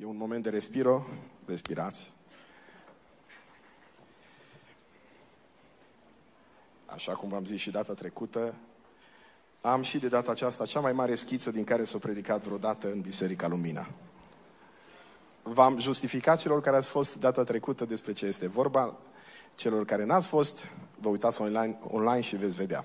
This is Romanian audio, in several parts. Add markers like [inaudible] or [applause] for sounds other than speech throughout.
E un moment de respiro, respirați. Așa cum v-am zis și data trecută, am și de data aceasta cea mai mare schiță din care s-a predicat vreodată în Biserica Lumina. V-am justificat celor care ați fost data trecută despre ce este vorba. Celor care n-ați fost, vă uitați online, online și veți vedea.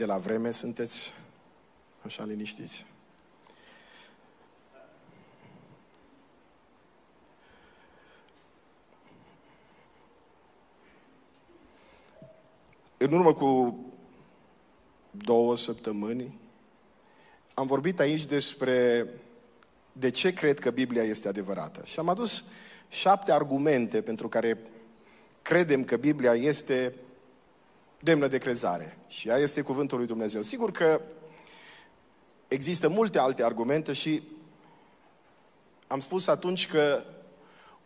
De la vreme sunteți așa liniștiți. În urmă cu două săptămâni am vorbit aici despre de ce cred că Biblia este adevărată. Și am adus șapte argumente pentru care credem că Biblia este demnă de crezare. Și ea este cuvântul lui Dumnezeu. Sigur că există multe alte argumente și am spus atunci că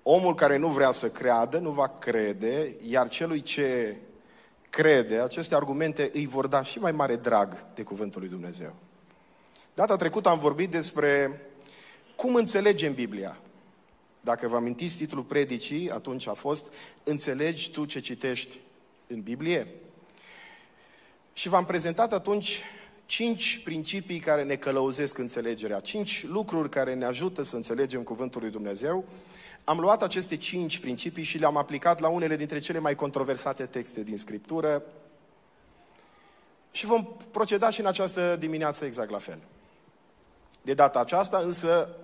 omul care nu vrea să creadă, nu va crede, iar celui ce crede, aceste argumente îi vor da și mai mare drag de cuvântul lui Dumnezeu. Data trecută am vorbit despre cum înțelegem Biblia. Dacă vă amintiți titlul predicii, atunci a fost Înțelegi tu ce citești în Biblie? Și v-am prezentat atunci cinci principii care ne călăuzesc înțelegerea, cinci lucruri care ne ajută să înțelegem Cuvântul lui Dumnezeu. Am luat aceste cinci principii și le-am aplicat la unele dintre cele mai controversate texte din Scriptură și vom proceda și în această dimineață exact la fel. De data aceasta însă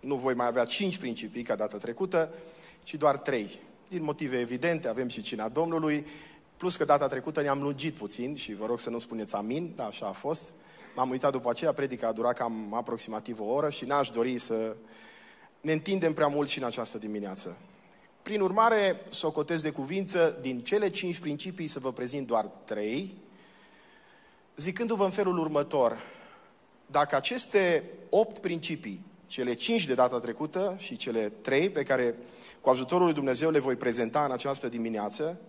nu voi mai avea cinci principii ca data trecută, ci doar trei. Din motive evidente, avem și cina Domnului, plus că data trecută ne-am lungit puțin și vă rog să nu spuneți amin, da, așa a fost. M-am uitat după aceea, predica a durat cam aproximativ o oră și n-aș dori să ne întindem prea mult și în această dimineață. Prin urmare, socotez de cuvință, din cele cinci principii să vă prezint doar trei, zicându-vă în felul următor, dacă aceste opt principii, cele cinci de data trecută și cele trei pe care cu ajutorul lui Dumnezeu le voi prezenta în această dimineață,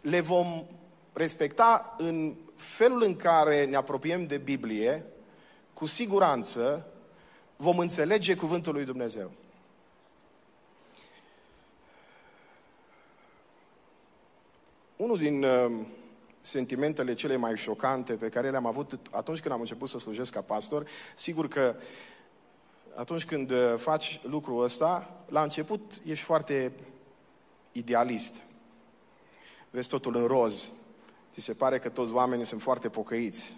le vom respecta în felul în care ne apropiem de Biblie, cu siguranță vom înțelege cuvântul lui Dumnezeu. Unul din uh, sentimentele cele mai șocante pe care le-am avut atunci când am început să slujesc ca pastor, sigur că atunci când uh, faci lucrul ăsta, la început ești foarte idealist. Vezi totul în roz. Ți se pare că toți oamenii sunt foarte pocăiți.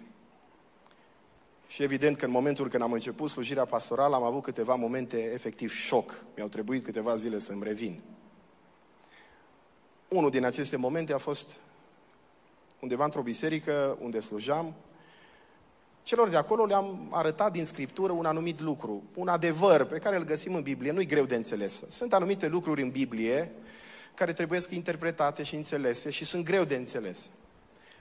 Și evident că în momentul când am început slujirea pastorală am avut câteva momente efectiv șoc. Mi-au trebuit câteva zile să-mi revin. Unul din aceste momente a fost undeva într-o biserică unde slujam. Celor de acolo le-am arătat din Scriptură un anumit lucru, un adevăr pe care îl găsim în Biblie, nu-i greu de înțeles. Sunt anumite lucruri în Biblie care trebuie să interpretate și înțelese și sunt greu de înțeles.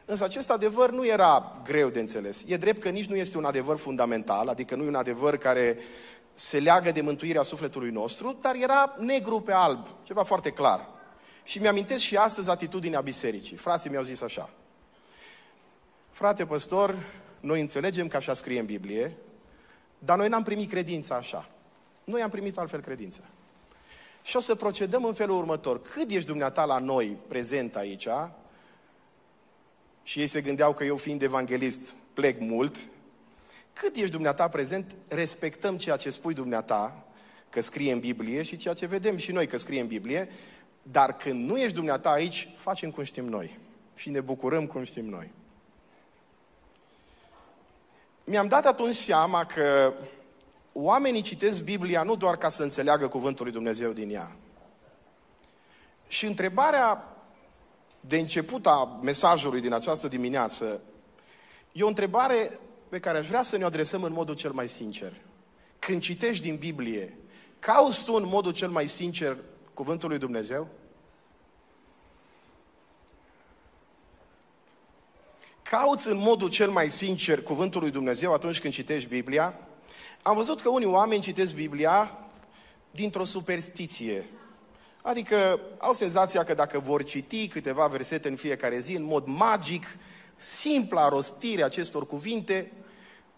Însă acest adevăr nu era greu de înțeles. E drept că nici nu este un adevăr fundamental, adică nu e un adevăr care se leagă de mântuirea sufletului nostru, dar era negru pe alb, ceva foarte clar. Și mi-amintesc și astăzi atitudinea bisericii. Frații mi-au zis așa. Frate păstor, noi înțelegem că așa scrie în Biblie, dar noi n-am primit credința așa. Noi am primit altfel credință. Și o să procedăm în felul următor. Cât ești dumneata la noi prezent aici, și ei se gândeau că eu fiind evanghelist plec mult, cât ești dumneata prezent, respectăm ceea ce spui dumneata, că scrie în Biblie și ceea ce vedem și noi că scrie în Biblie, dar când nu ești dumneata aici, facem cum știm noi. Și ne bucurăm cum știm noi. Mi-am dat atunci seama că oamenii citesc Biblia nu doar ca să înțeleagă cuvântul lui Dumnezeu din ea. Și întrebarea de început a mesajului din această dimineață e o întrebare pe care aș vrea să ne adresăm în modul cel mai sincer. Când citești din Biblie, cauți tu în modul cel mai sincer cuvântul lui Dumnezeu? Cauți în modul cel mai sincer cuvântul lui Dumnezeu atunci când citești Biblia? Am văzut că unii oameni citesc Biblia dintr-o superstiție. Adică au senzația că dacă vor citi câteva versete în fiecare zi, în mod magic, simpla rostire acestor cuvinte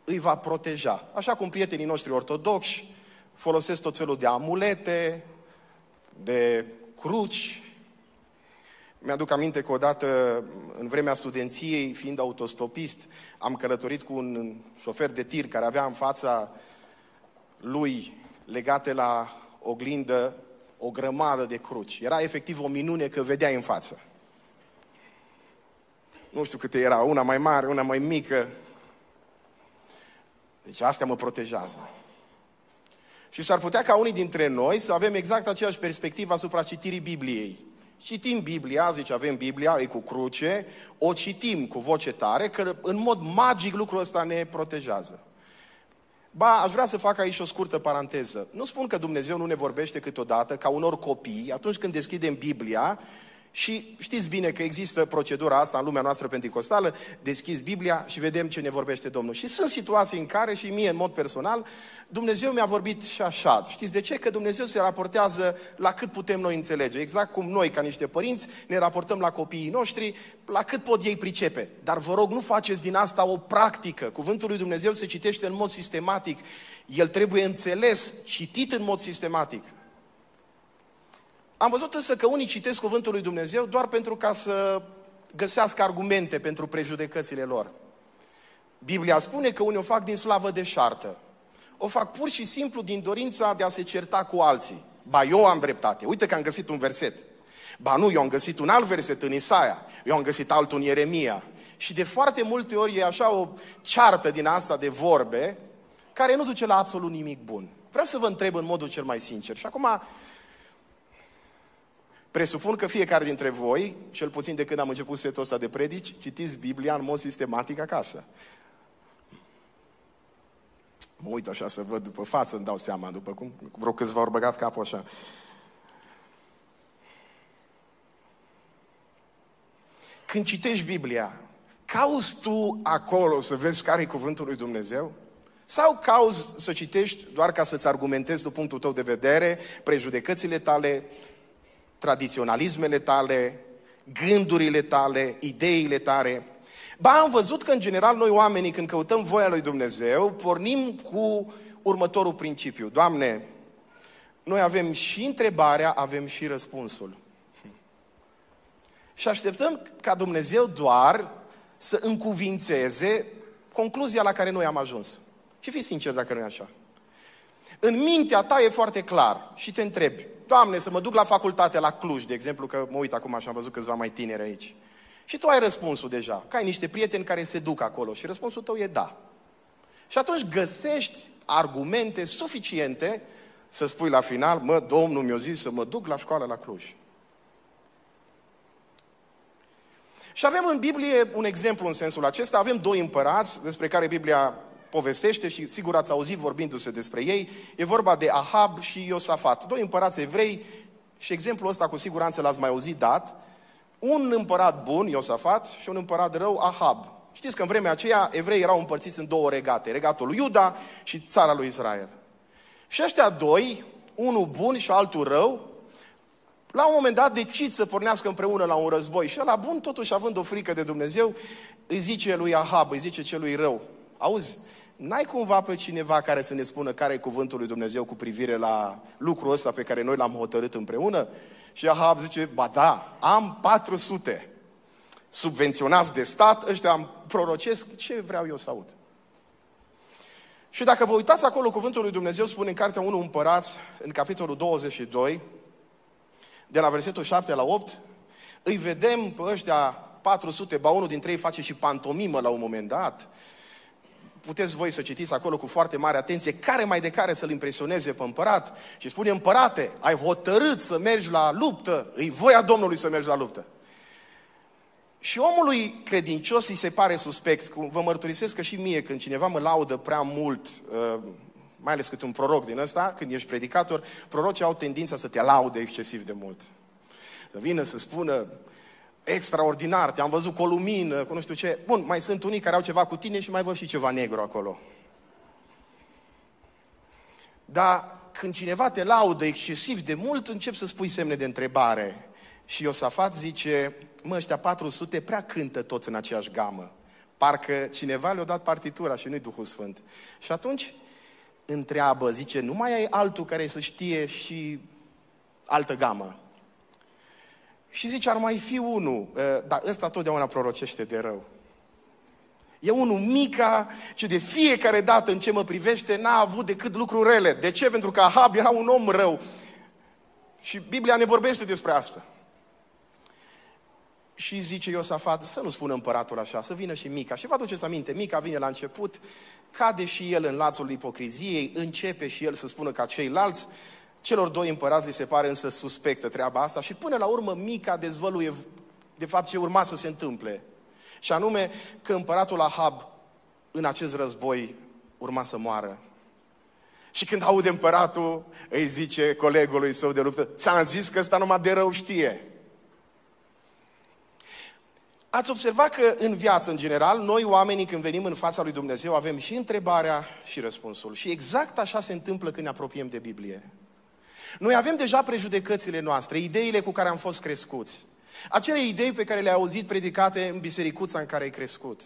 îi va proteja. Așa cum prietenii noștri ortodoxi folosesc tot felul de amulete, de cruci. Mi-aduc aminte că odată, în vremea studenției, fiind autostopist, am călătorit cu un șofer de tir care avea în fața lui legate la oglindă o grămadă de cruci. Era efectiv o minune că vedeai în față. Nu știu câte era, una mai mare, una mai mică. Deci astea mă protejează. Și s-ar putea ca unii dintre noi să avem exact aceeași perspectivă asupra citirii Bibliei. Citim Biblia, zice avem Biblia, e cu cruce, o citim cu voce tare, că în mod magic lucrul ăsta ne protejează. Ba, aș vrea să fac aici o scurtă paranteză. Nu spun că Dumnezeu nu ne vorbește câteodată, ca unor copii, atunci când deschidem Biblia și știți bine că există procedura asta în lumea noastră pentecostală, deschizi Biblia și vedem ce ne vorbește Domnul. Și sunt situații în care, și mie în mod personal, Dumnezeu mi-a vorbit și așa. Știți de ce? Că Dumnezeu se raportează la cât putem noi înțelege. Exact cum noi, ca niște părinți, ne raportăm la copiii noștri, la cât pot ei pricepe. Dar vă rog, nu faceți din asta o practică. Cuvântul lui Dumnezeu se citește în mod sistematic. El trebuie înțeles, citit în mod sistematic. Am văzut însă că unii citesc cuvântul lui Dumnezeu doar pentru ca să găsească argumente pentru prejudecățile lor. Biblia spune că unii o fac din slavă de șartă. O fac pur și simplu din dorința de a se certa cu alții. Ba, eu am dreptate. Uite că am găsit un verset. Ba nu, eu am găsit un alt verset în Isaia. Eu am găsit altul în Ieremia. Și de foarte multe ori e așa o ceartă din asta de vorbe care nu duce la absolut nimic bun. Vreau să vă întreb în modul cel mai sincer. Și acum Presupun că fiecare dintre voi, cel puțin de când am început setul ăsta de predici, citiți Biblia în mod sistematic acasă. Mă uit așa să văd după față, îmi dau seama, după cum vreo câțiva ori băgat capul așa. Când citești Biblia, cauți tu acolo să vezi care e cuvântul lui Dumnezeu? Sau cauți să citești doar ca să-ți argumentezi din punctul tău de vedere, prejudecățile tale, tradiționalismele tale, gândurile tale, ideile tale. Ba, am văzut că, în general, noi oamenii, când căutăm voia lui Dumnezeu, pornim cu următorul principiu. Doamne, noi avem și întrebarea, avem și răspunsul. Și așteptăm ca Dumnezeu doar să încuvințeze concluzia la care noi am ajuns. Și fii sincer dacă nu e așa. În mintea ta e foarte clar și te întrebi, Doamne, să mă duc la facultate, la Cluj, de exemplu, că mă uit acum și am văzut câțiva mai tineri aici. Și tu ai răspunsul deja, că ai niște prieteni care se duc acolo și răspunsul tău e da. Și atunci găsești argumente suficiente să spui la final, mă, Domnul mi-a zis să mă duc la școală la Cluj. Și avem în Biblie un exemplu în sensul acesta. Avem doi împărați despre care Biblia povestește și sigur ați auzit vorbindu-se despre ei, e vorba de Ahab și Iosafat, doi împărați evrei și exemplul ăsta cu siguranță l-ați mai auzit dat, un împărat bun, Iosafat, și un împărat rău, Ahab. Știți că în vremea aceea evrei erau împărțiți în două regate, regatul lui Iuda și țara lui Israel. Și ăștia doi, unul bun și altul rău, la un moment dat decid să pornească împreună la un război. Și la bun, totuși având o frică de Dumnezeu, îi zice lui Ahab, îi zice celui rău, auzi, N-ai cumva pe cineva care să ne spună care e cuvântul lui Dumnezeu cu privire la lucrul ăsta pe care noi l-am hotărât împreună? Și Ahab zice, ba da, am 400 subvenționați de stat, ăștia am prorocesc ce vreau eu să aud. Și dacă vă uitați acolo, cuvântul lui Dumnezeu spune în Cartea 1 Împărați, în capitolul 22, de la versetul 7 la 8, îi vedem pe ăștia 400, ba unul dintre ei face și pantomimă la un moment dat, puteți voi să citiți acolo cu foarte mare atenție, care mai de care să-l impresioneze pe împărat și spune, împărate, ai hotărât să mergi la luptă, îi voia Domnului să mergi la luptă. Și omului credincios îi se pare suspect, vă mărturisesc că și mie când cineva mă laudă prea mult, uh, mai ales cât un proroc din ăsta, când ești predicator, prorocii au tendința să te laude excesiv de mult. Să vină să spună, extraordinar, te-am văzut cu o lumină, cu nu știu ce. Bun, mai sunt unii care au ceva cu tine și mai văd și ceva negru acolo. Dar când cineva te laudă excesiv de mult, încep să spui semne de întrebare. Și Iosafat zice, mă, ăștia 400 prea cântă toți în aceeași gamă. Parcă cineva le-a dat partitura și nu-i Duhul Sfânt. Și atunci întreabă, zice, nu mai ai altul care să știe și altă gamă. Și zice, ar mai fi unul, dar ăsta totdeauna prorocește de rău. E unul mica și de fiecare dată în ce mă privește n-a avut decât lucruri rele. De ce? Pentru că Ahab era un om rău. Și Biblia ne vorbește despre asta. Și zice Iosafat, să nu spună împăratul așa, să vină și Mica. Și vă aduceți aminte, Mica vine la început, cade și el în lațul ipocriziei, începe și el să spună ca ceilalți, celor doi împărați li se pare însă suspectă treaba asta și până la urmă Mica dezvăluie de fapt ce urma să se întâmple. Și anume că împăratul Ahab în acest război urma să moară. Și când aude împăratul, îi zice colegului său de luptă, ți-am zis că ăsta numai de rău știe. Ați observat că în viață, în general, noi oamenii când venim în fața lui Dumnezeu avem și întrebarea și răspunsul. Și exact așa se întâmplă când ne apropiem de Biblie. Noi avem deja prejudecățile noastre, ideile cu care am fost crescuți. Acele idei pe care le-ai auzit predicate în bisericuța în care ai crescut.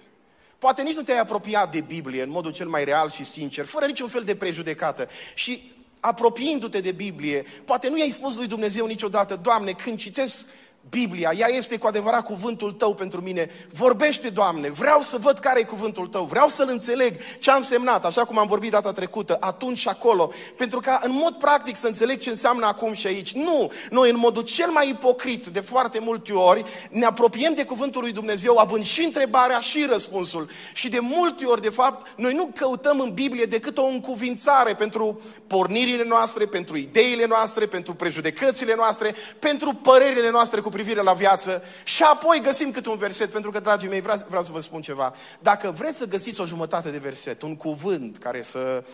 Poate nici nu te-ai apropiat de Biblie în modul cel mai real și sincer, fără niciun fel de prejudecată. Și apropiindu-te de Biblie, poate nu i-ai spus lui Dumnezeu niciodată, Doamne, când citesc Biblia, ea este cu adevărat cuvântul tău pentru mine. Vorbește, Doamne, vreau să văd care e cuvântul tău, vreau să-l înțeleg ce a însemnat, așa cum am vorbit data trecută, atunci și acolo, pentru ca în mod practic să înțeleg ce înseamnă acum și aici. Nu, noi în modul cel mai ipocrit de foarte multe ori ne apropiem de cuvântul lui Dumnezeu având și întrebarea și răspunsul. Și de multe ori, de fapt, noi nu căutăm în Biblie decât o încuvințare pentru pornirile noastre, pentru ideile noastre, pentru prejudecățile noastre, pentru părerile noastre cu privire la viață și apoi găsim câte un verset, pentru că, dragii mei, vreau, vreau să vă spun ceva. Dacă vreți să găsiți o jumătate de verset, un cuvânt care să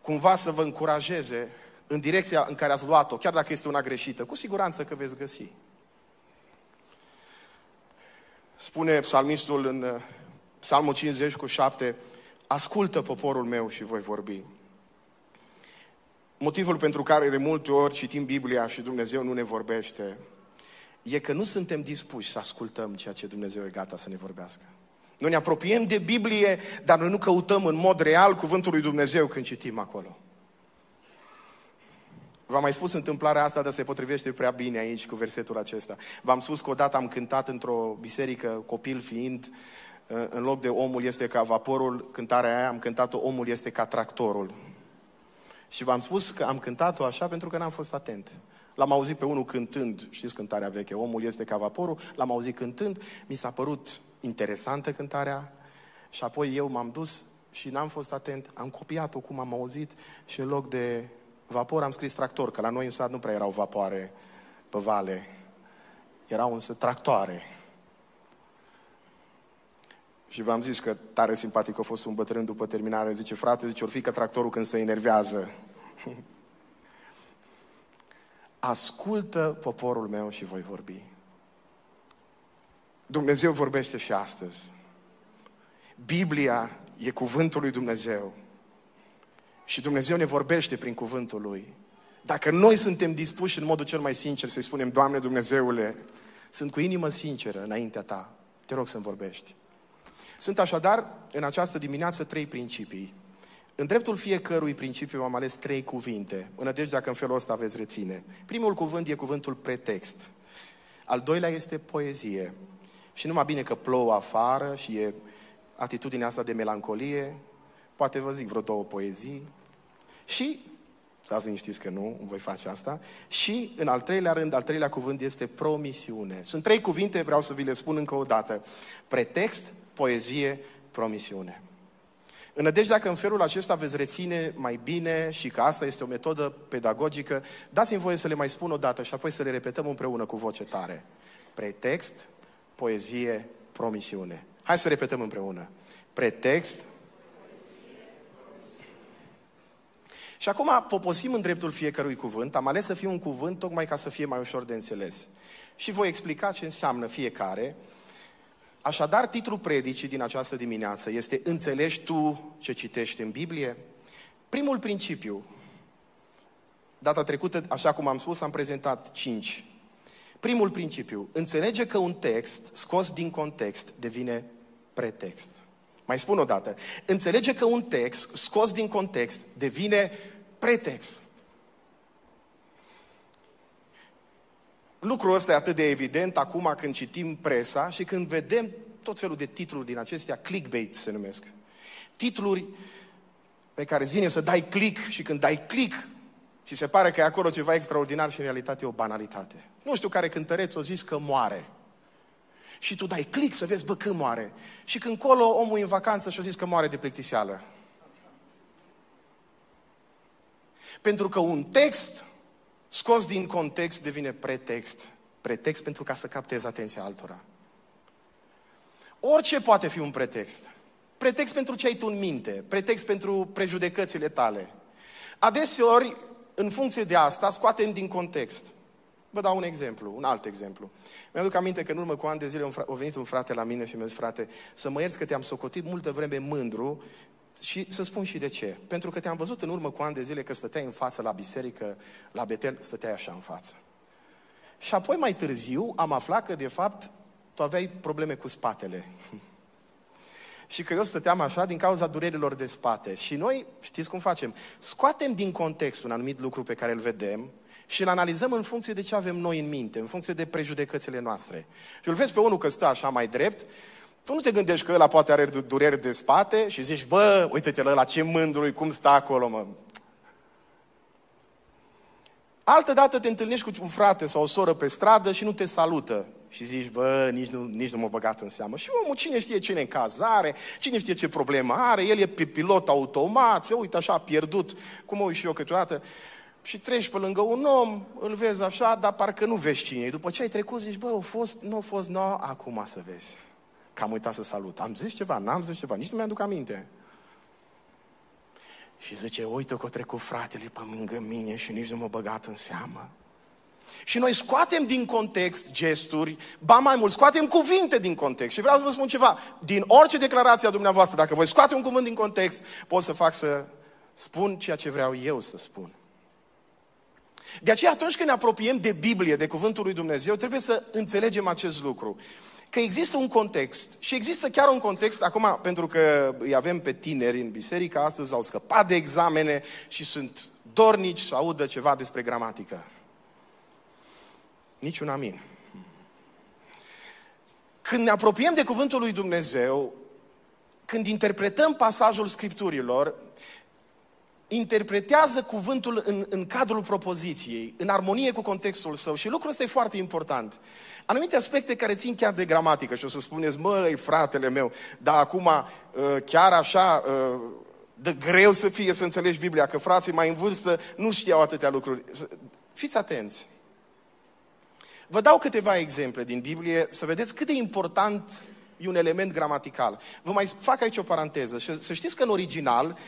cumva să vă încurajeze în direcția în care ați luat-o, chiar dacă este una greșită, cu siguranță că veți găsi. Spune psalmistul în uh, Psalmul 50 cu 7, ascultă poporul meu și voi vorbi. Motivul pentru care de multe ori citim Biblia și Dumnezeu nu ne vorbește e că nu suntem dispuși să ascultăm ceea ce Dumnezeu e gata să ne vorbească. Noi ne apropiem de Biblie, dar noi nu căutăm în mod real cuvântul lui Dumnezeu când citim acolo. V-am mai spus întâmplarea asta, dar se potrivește prea bine aici cu versetul acesta. V-am spus că odată am cântat într-o biserică, copil fiind, în loc de omul este ca vaporul, cântarea aia am cântat-o, omul este ca tractorul. Și v-am spus că am cântat-o așa pentru că n-am fost atent. L-am auzit pe unul cântând, știți cântarea veche, omul este ca vaporul, l-am auzit cântând, mi s-a părut interesantă cântarea și apoi eu m-am dus și n-am fost atent, am copiat-o cum am auzit și în loc de vapor am scris tractor, că la noi în sat nu prea erau vapoare pe vale, erau însă tractoare. Și v-am zis că tare simpatic a fost un bătrân după terminare, zice, frate, zice, or fi că tractorul când se enervează. [laughs] ascultă poporul meu și voi vorbi. Dumnezeu vorbește și astăzi. Biblia e cuvântul lui Dumnezeu. Și Dumnezeu ne vorbește prin cuvântul lui. Dacă noi suntem dispuși în modul cel mai sincer să-i spunem, Doamne Dumnezeule, sunt cu inimă sinceră înaintea Ta, te rog să-mi vorbești. Sunt așadar în această dimineață trei principii în dreptul fiecărui principiu am ales trei cuvinte. În nădejdea că în felul ăsta veți reține. Primul cuvânt e cuvântul pretext. Al doilea este poezie. Și numai bine că plouă afară și e atitudinea asta de melancolie, poate vă zic vreo două poezii. Și, să liniștiți că nu, voi face asta. Și, în al treilea rând, al treilea cuvânt este promisiune. Sunt trei cuvinte, vreau să vi le spun încă o dată. Pretext, poezie, promisiune. În nădejdea că în felul acesta veți reține mai bine și că asta este o metodă pedagogică, dați-mi voie să le mai spun o dată și apoi să le repetăm împreună cu voce tare. Pretext, poezie, promisiune. Hai să repetăm împreună. Pretext. Și acum poposim în dreptul fiecărui cuvânt. Am ales să fie un cuvânt tocmai ca să fie mai ușor de înțeles. Și voi explica ce înseamnă fiecare Așadar, titlul predicii din această dimineață este Înțelegi tu ce citești în Biblie? Primul principiu, data trecută, așa cum am spus, am prezentat cinci. Primul principiu, înțelege că un text scos din context devine pretext. Mai spun o dată, înțelege că un text scos din context devine pretext. Lucrul ăsta e atât de evident acum când citim presa și când vedem tot felul de titluri din acestea, clickbait se numesc. Titluri pe care îți vine să dai click și când dai click, ți se pare că e acolo ceva extraordinar și în realitate e o banalitate. Nu știu care cântăreț o zis că moare. Și tu dai click să vezi, bă, când moare. Și când colo omul e în vacanță și o zis că moare de plictiseală. Pentru că un text scos din context devine pretext. Pretext pentru ca să captezi atenția altora. Orice poate fi un pretext. Pretext pentru ce ai tu în minte, pretext pentru prejudecățile tale. Adeseori, în funcție de asta, scoatem din context. Vă dau un exemplu, un alt exemplu. Mi-aduc aminte că în urmă cu ani de zile a venit un frate la mine și mi-a zis, frate, să mă ierți că te-am socotit multă vreme mândru și să spun și de ce. Pentru că te-am văzut în urmă cu ani de zile că stăteai în față la biserică, la Betel, stăteai așa în față. Și apoi mai târziu am aflat că de fapt tu aveai probleme cu spatele. [laughs] și că eu stăteam așa din cauza durerilor de spate. Și noi, știți cum facem? Scoatem din context un anumit lucru pe care îl vedem și îl analizăm în funcție de ce avem noi în minte, în funcție de prejudecățile noastre. Și îl vezi pe unul că stă așa mai drept, tu nu te gândești că ăla poate are dureri de spate și zici, bă, uite-te la ce mândru cum stă acolo, mă. Altă dată te întâlnești cu un frate sau o soră pe stradă și nu te salută. Și zici, bă, nici nu, nici nu mă băgat în seamă. Și omul, cine știe ce în cazare, cine știe ce problemă are, el e pe pilot automat, se uită așa pierdut, cum o și eu câteodată. Și treci pe lângă un om, îl vezi așa, dar parcă nu vezi cine e. După ce ai trecut, zici, bă, a fost, nu a fost, nu, acum să vezi. Că am uitat să salut. Am zis ceva, n-am zis ceva, nici nu mi-aduc aminte. Și zice, uite că a trecut fratele pe lângă mine și nici nu mă băgat în seamă. Și noi scoatem din context gesturi, ba mai mult, scoatem cuvinte din context. Și vreau să vă spun ceva, din orice declarație a dumneavoastră, dacă voi scoate un cuvânt din context, pot să fac să spun ceea ce vreau eu să spun. De aceea, atunci când ne apropiem de Biblie, de Cuvântul lui Dumnezeu, trebuie să înțelegem acest lucru. Că există un context și există chiar un context, acum, pentru că îi avem pe tineri în biserică, astăzi au scăpat de examene și sunt dornici să audă ceva despre gramatică. Niciun amin. Când ne apropiem de Cuvântul lui Dumnezeu, când interpretăm pasajul Scripturilor, interpretează cuvântul în, în cadrul propoziției, în armonie cu contextul său și lucrul ăsta e foarte important. Anumite aspecte care țin chiar de gramatică și o să spuneți, măi, fratele meu, dar acum uh, chiar așa uh, de greu să fie să înțelegi Biblia, că frații mai în vârstă nu știau atâtea lucruri. Fiți atenți. Vă dau câteva exemple din Biblie să vedeți cât de important e un element gramatical. Vă mai fac aici o paranteză. Și să știți că în original,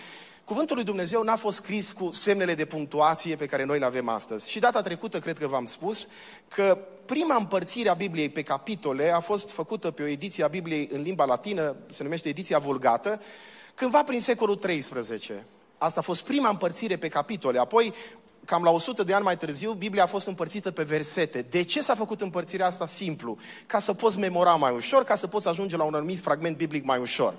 Cuvântul lui Dumnezeu n-a fost scris cu semnele de punctuație pe care noi le avem astăzi. Și data trecută, cred că v-am spus, că prima împărțire a Bibliei pe capitole a fost făcută pe o ediție a Bibliei în limba latină, se numește ediția vulgată, cândva prin secolul XIII. Asta a fost prima împărțire pe capitole. Apoi, cam la 100 de ani mai târziu, Biblia a fost împărțită pe versete. De ce s-a făcut împărțirea asta simplu? Ca să poți memora mai ușor, ca să poți ajunge la un anumit fragment biblic mai ușor.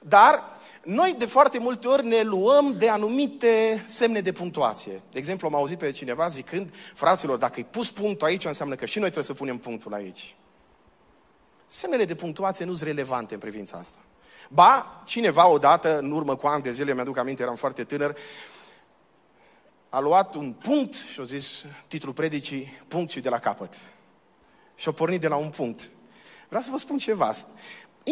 Dar noi de foarte multe ori ne luăm de anumite semne de punctuație. De exemplu, am auzit pe cineva zicând, fraților, dacă îi pus punctul aici, înseamnă că și noi trebuie să punem punctul aici. Semnele de punctuație nu sunt relevante în privința asta. Ba, cineva odată, în urmă cu ani de zile, mi-aduc aminte, eram foarte tânăr, a luat un punct și a zis titlul predicii, punct și de la capăt. Și a pornit de la un punct. Vreau să vă spun ceva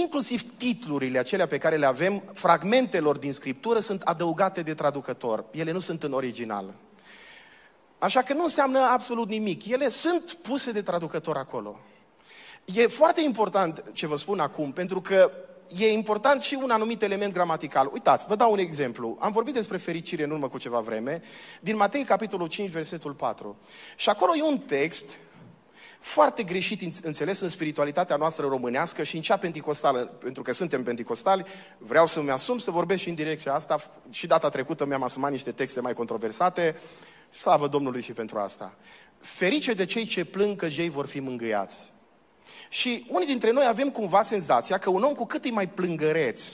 inclusiv titlurile acelea pe care le avem, fragmentelor din Scriptură sunt adăugate de traducător. Ele nu sunt în original. Așa că nu înseamnă absolut nimic. Ele sunt puse de traducător acolo. E foarte important ce vă spun acum, pentru că e important și un anumit element gramatical. Uitați, vă dau un exemplu. Am vorbit despre fericire în urmă cu ceva vreme, din Matei, capitolul 5, versetul 4. Și acolo e un text foarte greșit înțeles în spiritualitatea noastră românească și în cea penticostală, pentru că suntem penticostali, vreau să-mi asum să vorbesc și în direcția asta. Și data trecută mi-am asumat niște texte mai controversate Slavă Domnului și pentru asta. Ferice de cei ce plâng că ei vor fi mângâiați. Și unii dintre noi avem cumva senzația că un om cu cât e mai plângăreț,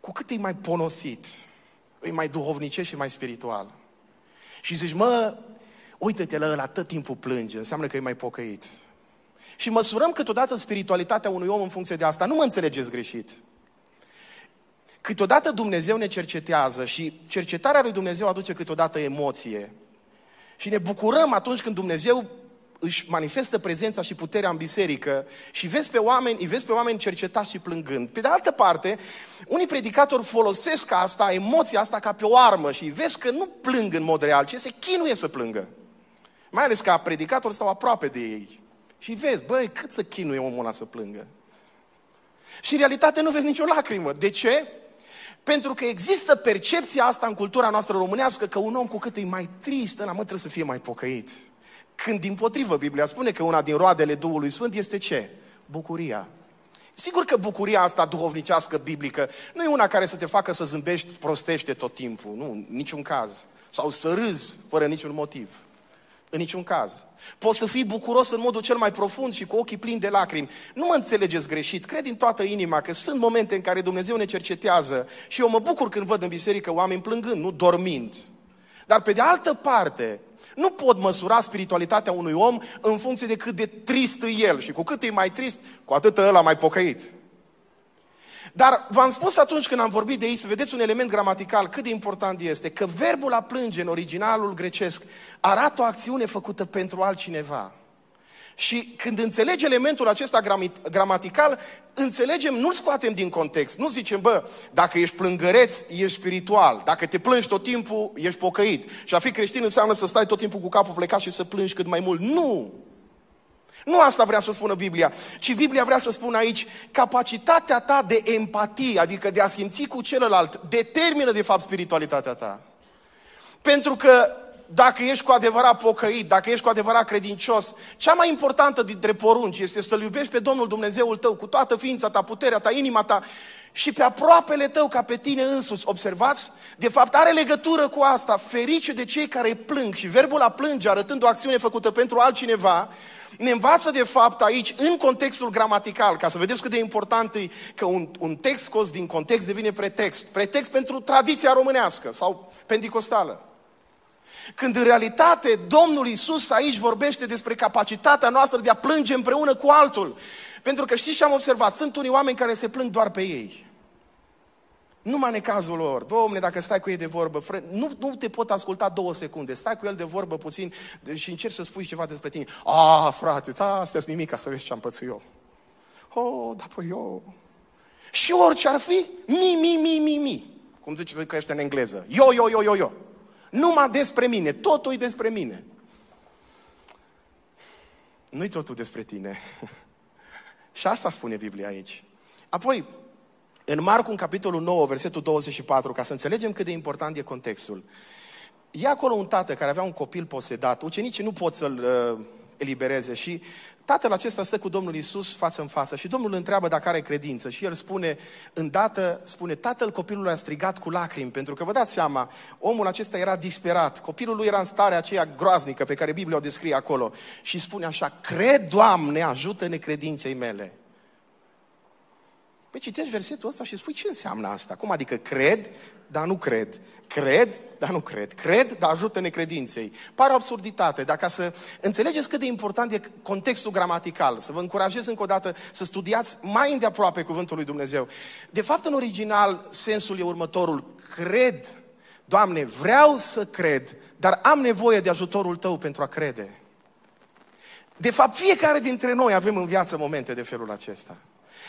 cu cât e mai ponosit, e mai duhovnicesc și mai spiritual. Și zici, mă, uite-te la ăla, tot timpul plânge, înseamnă că e mai pocăit. Și măsurăm câteodată spiritualitatea unui om în funcție de asta. Nu mă înțelegeți greșit. Câteodată Dumnezeu ne cercetează și cercetarea lui Dumnezeu aduce câteodată emoție. Și ne bucurăm atunci când Dumnezeu își manifestă prezența și puterea în biserică și vezi pe oameni, îi vezi pe oameni cercetați și plângând. Pe de altă parte, unii predicatori folosesc asta, emoția asta ca pe o armă și vezi că nu plâng în mod real, ci se chinuie să plângă. Mai ales ca predicator stau aproape de ei. Și vezi, băi, cât să chinuie omul ăla să plângă. Și în realitate nu vezi nicio lacrimă. De ce? Pentru că există percepția asta în cultura noastră românească că un om cu cât e mai trist, ăla mă trebuie să fie mai pocăit. Când din potrivă Biblia spune că una din roadele Duhului Sfânt este ce? Bucuria. Sigur că bucuria asta duhovnicească, biblică, nu e una care să te facă să zâmbești prostește tot timpul, nu, în niciun caz. Sau să râzi fără niciun motiv. În niciun caz. Poți să fii bucuros în modul cel mai profund și cu ochii plini de lacrimi. Nu mă înțelegeți greșit, cred din toată inima că sunt momente în care Dumnezeu ne cercetează și eu mă bucur când văd în biserică oameni plângând, nu dormind. Dar pe de altă parte, nu pot măsura spiritualitatea unui om în funcție de cât de trist e el. Și cu cât e mai trist, cu atât ăla mai pocăit. Dar v-am spus atunci când am vorbit de ei, să vedeți un element gramatical, cât de important este, că verbul a plânge în originalul grecesc arată o acțiune făcută pentru altcineva. Și când înțelegi elementul acesta gramatical, înțelegem, nu-l scoatem din context. Nu zicem, bă, dacă ești plângăreț, ești spiritual. Dacă te plângi tot timpul, ești pocăit. Și a fi creștin înseamnă să stai tot timpul cu capul plecat și să plângi cât mai mult. Nu! Nu asta vrea să spună Biblia, ci Biblia vrea să spună aici, capacitatea ta de empatie, adică de a simți cu celălalt, determină de fapt spiritualitatea ta. Pentru că dacă ești cu adevărat pocăit, dacă ești cu adevărat credincios, cea mai importantă dintre porunci este să-L iubești pe Domnul Dumnezeul tău cu toată ființa ta, puterea ta, inima ta și pe aproapele tău ca pe tine însuți. Observați? De fapt are legătură cu asta. Ferice de cei care plâng și verbul a plânge arătând o acțiune făcută pentru altcineva, ne învață de fapt aici, în contextul gramatical, ca să vedeți cât de important e că un, un text scos din context devine pretext. Pretext pentru tradiția românească sau pendicostală. Când în realitate Domnul Isus aici vorbește despre capacitatea noastră de a plânge împreună cu altul. Pentru că știți ce am observat? Sunt unii oameni care se plâng doar pe ei. Numai în cazul lor. Domne, dacă stai cu ei de vorbă, fre, nu, nu te pot asculta două secunde. Stai cu el de vorbă puțin și încerci să spui ceva despre tine. Ah, frate, da, astea sunt nimic ca să vezi ce am pățit eu. Oh, da, păi eu... Și orice ar fi, mi, mi, mi, mi, mi. Cum zice că în engleză. Yo, yo, yo, yo, yo. Numai despre mine. Totul e despre mine. Nu-i totul despre tine. [laughs] Și asta spune Biblia aici. Apoi, în Marcu, în capitolul 9, versetul 24, ca să înțelegem cât de important e contextul, e acolo un tată care avea un copil posedat. Ucenicii nu pot să-l uh, elibereze și tatăl acesta stă cu Domnul Isus față în față și Domnul îl întreabă dacă are credință și el spune, îndată, spune, tatăl copilului a strigat cu lacrimi, pentru că vă dați seama, omul acesta era disperat, copilul lui era în starea aceea groaznică pe care Biblia o descrie acolo și spune așa, cred, Doamne, ajută-ne credinței mele. Păi citești versetul ăsta și spui ce înseamnă asta? Cum adică cred, dar nu cred. Cred, dar nu cred. Cred, dar ajută necredinței. Pare o absurditate, dar ca să înțelegeți cât de important e contextul gramatical, să vă încurajez încă o dată să studiați mai îndeaproape cuvântul lui Dumnezeu. De fapt, în original, sensul e următorul. Cred, Doamne, vreau să cred, dar am nevoie de ajutorul Tău pentru a crede. De fapt, fiecare dintre noi avem în viață momente de felul acesta.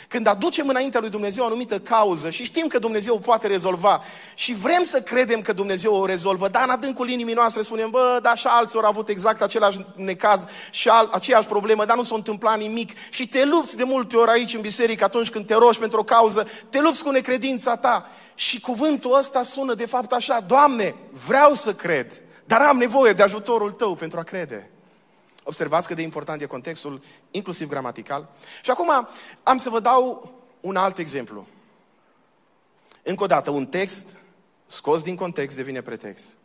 Când aducem înaintea lui Dumnezeu o anumită cauză și știm că Dumnezeu o poate rezolva și vrem să credem că Dumnezeu o rezolvă, dar în adâncul inimii noastre spunem, bă, dar și alții au avut exact același necaz și al, aceeași problemă, dar nu s-a întâmplat nimic și te lupți de multe ori aici în biserică atunci când te rogi pentru o cauză, te lupți cu necredința ta și cuvântul ăsta sună de fapt așa, Doamne, vreau să cred, dar am nevoie de ajutorul Tău pentru a crede. Observați cât de important e contextul, inclusiv gramatical. Și acum am să vă dau un alt exemplu. Încă o dată, un text scos din context devine pretext.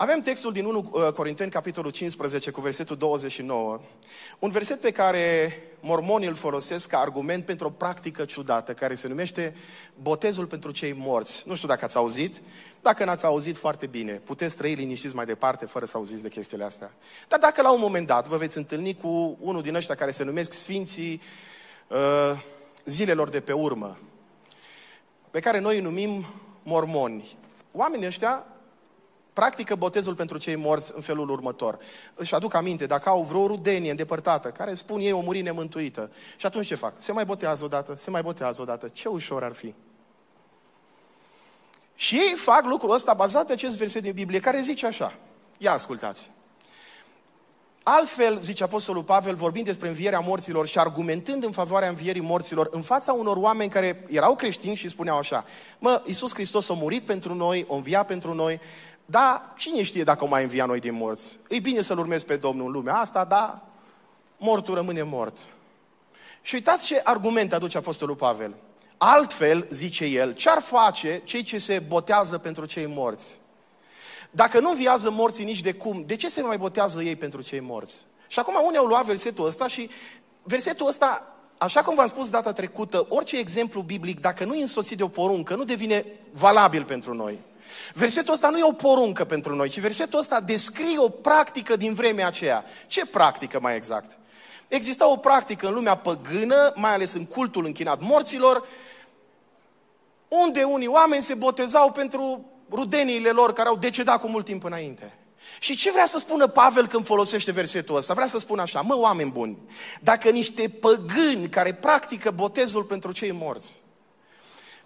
Avem textul din 1 uh, Corinteni, capitolul 15, cu versetul 29. Un verset pe care mormonii îl folosesc ca argument pentru o practică ciudată, care se numește botezul pentru cei morți. Nu știu dacă ați auzit. Dacă n-ați auzit, foarte bine. Puteți trăi liniștiți mai departe, fără să auziți de chestiile astea. Dar dacă la un moment dat vă veți întâlni cu unul din ăștia care se numesc Sfinții uh, zilelor de pe urmă, pe care noi îi numim mormoni. Oamenii ăștia practică botezul pentru cei morți în felul următor. Își aduc aminte, dacă au vreo rudenie îndepărtată, care spun ei o muri nemântuită, și atunci ce fac? Se mai botează odată, se mai botează odată. Ce ușor ar fi. Și ei fac lucrul ăsta bazat pe acest verset din Biblie, care zice așa. Ia ascultați. Altfel, zice Apostolul Pavel, vorbind despre învierea morților și argumentând în favoarea învierii morților, în fața unor oameni care erau creștini și spuneau așa, mă, Iisus Hristos a murit pentru noi, a înviat pentru noi, dar cine știe dacă o mai învia noi din morți? E bine să-L urmezi pe Domnul în lumea asta, dar mortul rămâne mort. Și uitați ce argument aduce Apostolul Pavel. Altfel, zice el, ce-ar face cei ce se botează pentru cei morți? Dacă nu înviază morții nici de cum, de ce se mai botează ei pentru cei morți? Și acum unii au luat versetul ăsta și versetul ăsta, așa cum v-am spus data trecută, orice exemplu biblic, dacă nu e însoțit de o poruncă, nu devine valabil pentru noi. Versetul ăsta nu e o poruncă pentru noi, ci versetul ăsta descrie o practică din vremea aceea. Ce practică mai exact? Exista o practică în lumea păgână, mai ales în cultul închinat morților, unde unii oameni se botezau pentru rudeniile lor care au decedat cu mult timp înainte. Și ce vrea să spună Pavel când folosește versetul ăsta? Vrea să spună așa, mă, oameni buni, dacă niște păgâni care practică botezul pentru cei morți,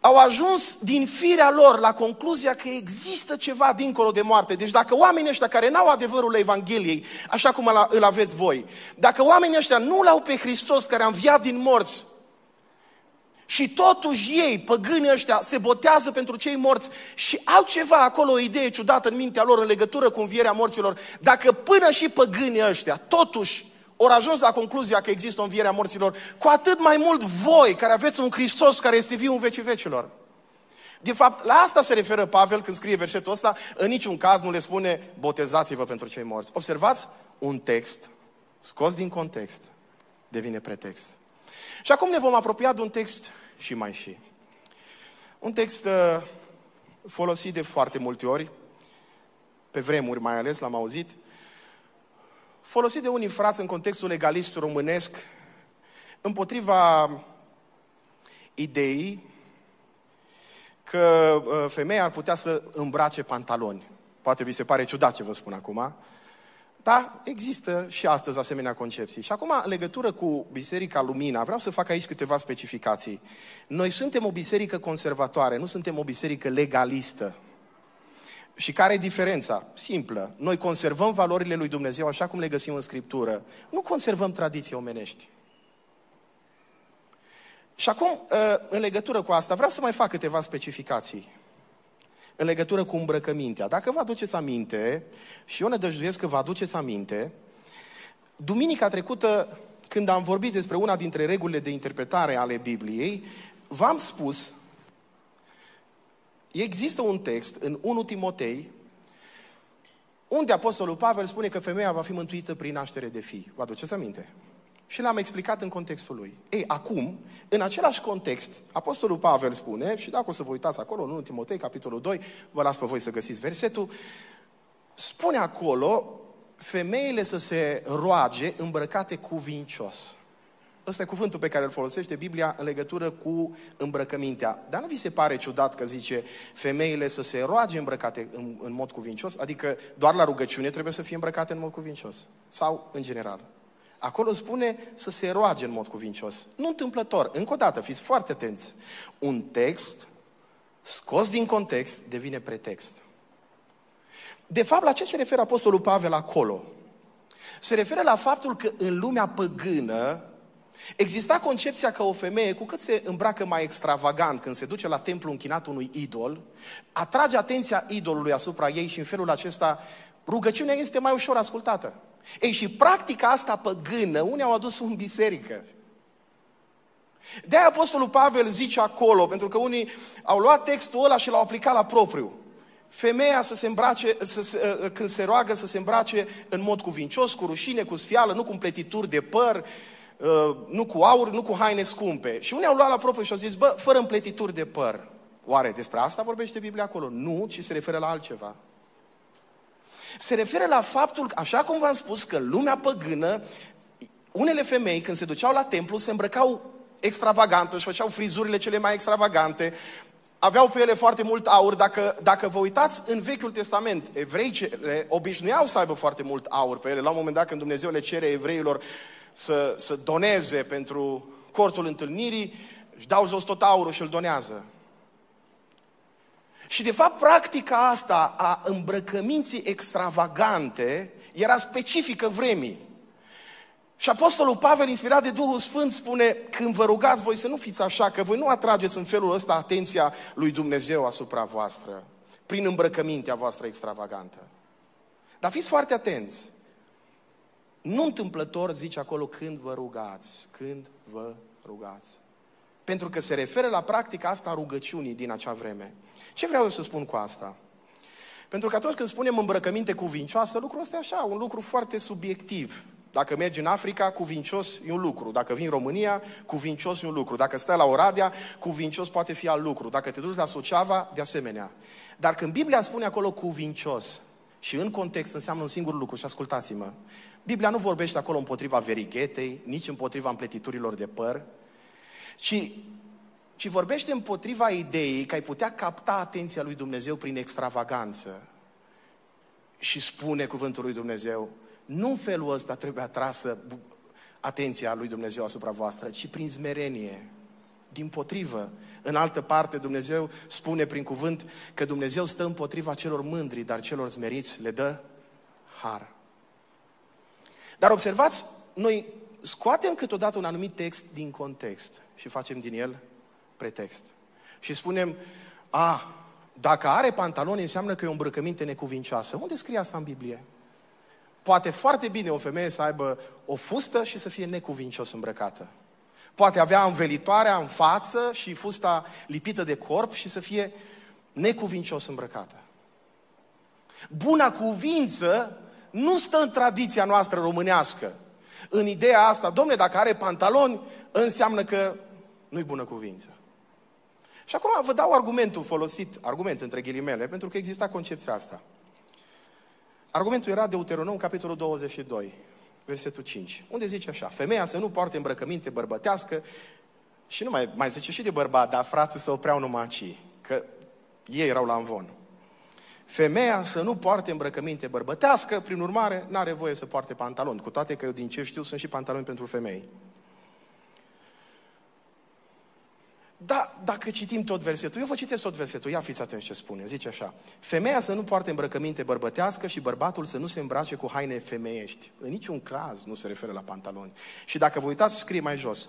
au ajuns din firea lor la concluzia că există ceva dincolo de moarte. Deci dacă oamenii ăștia care n-au adevărul Evangheliei, așa cum îl aveți voi, dacă oamenii ăștia nu l-au pe Hristos care a înviat din morți, și totuși ei, păgânii ăștia, se botează pentru cei morți și au ceva acolo, o idee ciudată în mintea lor în legătură cu învierea morților. Dacă până și păgânii ăștia, totuși, ori ajuns la concluzia că există o înviere a morților, cu atât mai mult voi, care aveți un Hristos care este viu în vecii vecilor. De fapt, la asta se referă Pavel când scrie versetul ăsta, în niciun caz nu le spune botezați-vă pentru cei morți. Observați, un text scos din context devine pretext. Și acum ne vom apropia de un text și mai și. Un text uh, folosit de foarte multe ori, pe vremuri mai ales, l-am auzit, folosit de unii frați în contextul legalist românesc, împotriva ideii că uh, femeia ar putea să îmbrace pantaloni. Poate vi se pare ciudat ce vă spun acum, da, există și astăzi asemenea concepții. Și acum, în legătură cu Biserica Lumina, vreau să fac aici câteva specificații. Noi suntem o biserică conservatoare, nu suntem o biserică legalistă. Și care e diferența? Simplă. Noi conservăm valorile lui Dumnezeu așa cum le găsim în Scriptură. Nu conservăm tradiții omenești. Și acum, ă, în legătură cu asta, vreau să mai fac câteva specificații în legătură cu îmbrăcămintea. Dacă vă aduceți aminte, și eu ne dăjduiesc că vă aduceți aminte, duminica trecută, când am vorbit despre una dintre regulile de interpretare ale Bibliei, v-am spus, există un text în 1 Timotei, unde Apostolul Pavel spune că femeia va fi mântuită prin naștere de fii. Vă aduceți aminte? Și l-am explicat în contextul lui. Ei, acum, în același context, Apostolul Pavel spune, și dacă o să vă uitați acolo, în 1 Timotei, capitolul 2, vă las pe voi să găsiți versetul, spune acolo, femeile să se roage îmbrăcate cuvincios. Ăsta e cuvântul pe care îl folosește Biblia în legătură cu îmbrăcămintea. Dar nu vi se pare ciudat că zice femeile să se roage îmbrăcate în, în mod cuvincios? Adică doar la rugăciune trebuie să fie îmbrăcate în mod cuvincios? Sau în general? Acolo spune să se roage în mod cuvincios. Nu întâmplător. Încă o dată, fiți foarte atenți. Un text scos din context devine pretext. De fapt, la ce se referă Apostolul Pavel acolo? Se referă la faptul că în lumea păgână exista concepția că o femeie, cu cât se îmbracă mai extravagant când se duce la templu închinat unui idol, atrage atenția idolului asupra ei și în felul acesta rugăciunea este mai ușor ascultată. Ei, și practica asta păgână, unii au adus în biserică. De-aia Apostolul Pavel zice acolo, pentru că unii au luat textul ăla și l-au aplicat la propriu. femeia să se îmbrace, să se, uh, când se roagă să se îmbrace în mod cuvincios, cu rușine, cu sfială, nu cu împletituri de păr, uh, nu cu aur, nu cu haine scumpe. Și unii au luat la propriu și au zis, bă, fără împletituri de păr. Oare despre asta vorbește Biblia acolo? Nu, ci se referă la altceva. Se referă la faptul, așa cum v-am spus, că lumea păgână, unele femei când se duceau la templu se îmbrăcau extravagant, își făceau frizurile cele mai extravagante, aveau pe ele foarte mult aur. Dacă, dacă vă uitați în Vechiul Testament, evreicele obișnuiau să aibă foarte mult aur pe ele. La un moment dat când Dumnezeu le cere evreilor să, să doneze pentru cortul întâlnirii, își dau jos tot aurul și îl donează. Și de fapt practica asta a îmbrăcăminții extravagante era specifică vremii. Și Apostolul Pavel, inspirat de Duhul Sfânt, spune, când vă rugați voi să nu fiți așa, că voi nu atrageți în felul ăsta atenția lui Dumnezeu asupra voastră, prin îmbrăcămintea voastră extravagantă. Dar fiți foarte atenți. Nu întâmplător zice acolo când vă rugați, când vă rugați. Pentru că se referă la practica asta a rugăciunii din acea vreme. Ce vreau eu să spun cu asta? Pentru că atunci când spunem îmbrăcăminte cuvincioasă, lucrul ăsta e așa, un lucru foarte subiectiv. Dacă mergi în Africa, cuvincios e un lucru. Dacă vii în România, cuvincios e un lucru. Dacă stai la Oradea, cuvincios poate fi alt lucru. Dacă te duci la Suceava, de asemenea. Dar când Biblia spune acolo cuvincios, și în context înseamnă un singur lucru, și ascultați-mă, Biblia nu vorbește acolo împotriva verighetei, nici împotriva împletiturilor de păr, ci, ci vorbește împotriva ideii că ai putea capta atenția lui Dumnezeu prin extravaganță. Și spune cuvântul lui Dumnezeu, nu în felul ăsta trebuie atrasă atenția lui Dumnezeu asupra voastră, ci prin smerenie. Din potrivă, în altă parte, Dumnezeu spune prin cuvânt că Dumnezeu stă împotriva celor mândri, dar celor smeriți le dă har. Dar observați, noi scoatem câteodată un anumit text din context și facem din el pretext. Și spunem, a, dacă are pantaloni înseamnă că e o îmbrăcăminte necuvincioasă. Unde scrie asta în Biblie? Poate foarte bine o femeie să aibă o fustă și să fie necuvincios îmbrăcată. Poate avea învelitoarea în față și fusta lipită de corp și să fie necuvincios îmbrăcată. Buna cuvință nu stă în tradiția noastră românească. În ideea asta, domne, dacă are pantaloni, înseamnă că nu-i bună cuvință. Și acum vă dau argumentul folosit, argument între ghilimele, pentru că exista concepția asta. Argumentul era Deuteronom, capitolul 22, versetul 5, unde zice așa, femeia să nu poarte îmbrăcăminte bărbătească și nu mai, mai zice și de bărbat, dar frații să opreau numai aici, că ei erau la învon. Femeia să nu poarte îmbrăcăminte bărbătească, prin urmare, n-are voie să poarte pantaloni, cu toate că eu din ce știu sunt și pantaloni pentru femei. Da, dacă citim tot versetul, eu vă citesc tot versetul, ia fiți atenți ce spune, zice așa. Femeia să nu poarte îmbrăcăminte bărbătească și bărbatul să nu se îmbrace cu haine femeiești. În niciun caz nu se referă la pantaloni. Și dacă vă uitați, scrie mai jos.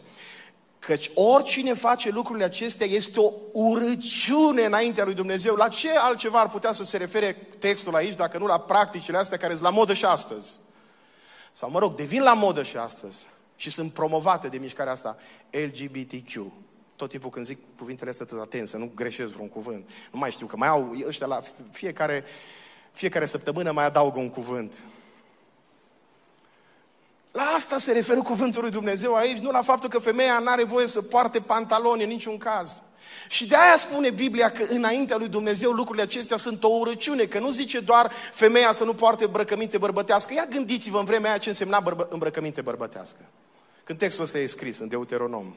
Căci oricine face lucrurile acestea este o urăciune înaintea lui Dumnezeu. La ce altceva ar putea să se refere textul aici, dacă nu la practicile astea care sunt la modă și astăzi? Sau, mă rog, devin la modă și astăzi și sunt promovate de mișcarea asta LGBTQ tot timpul când zic cuvintele astea, sunt atent, să nu greșesc vreun cuvânt. Nu mai știu, că mai au ăștia la fiecare, fiecare săptămână mai adaugă un cuvânt. La asta se referă cuvântul lui Dumnezeu aici, nu la faptul că femeia nu are voie să poarte pantaloni în niciun caz. Și de aia spune Biblia că înaintea lui Dumnezeu lucrurile acestea sunt o urăciune, că nu zice doar femeia să nu poarte îmbrăcăminte bărbătească. Ia gândiți-vă în vremea aia ce însemna bărbă, îmbrăcăminte bărbătească. Când textul ăsta e scris în Deuteronom.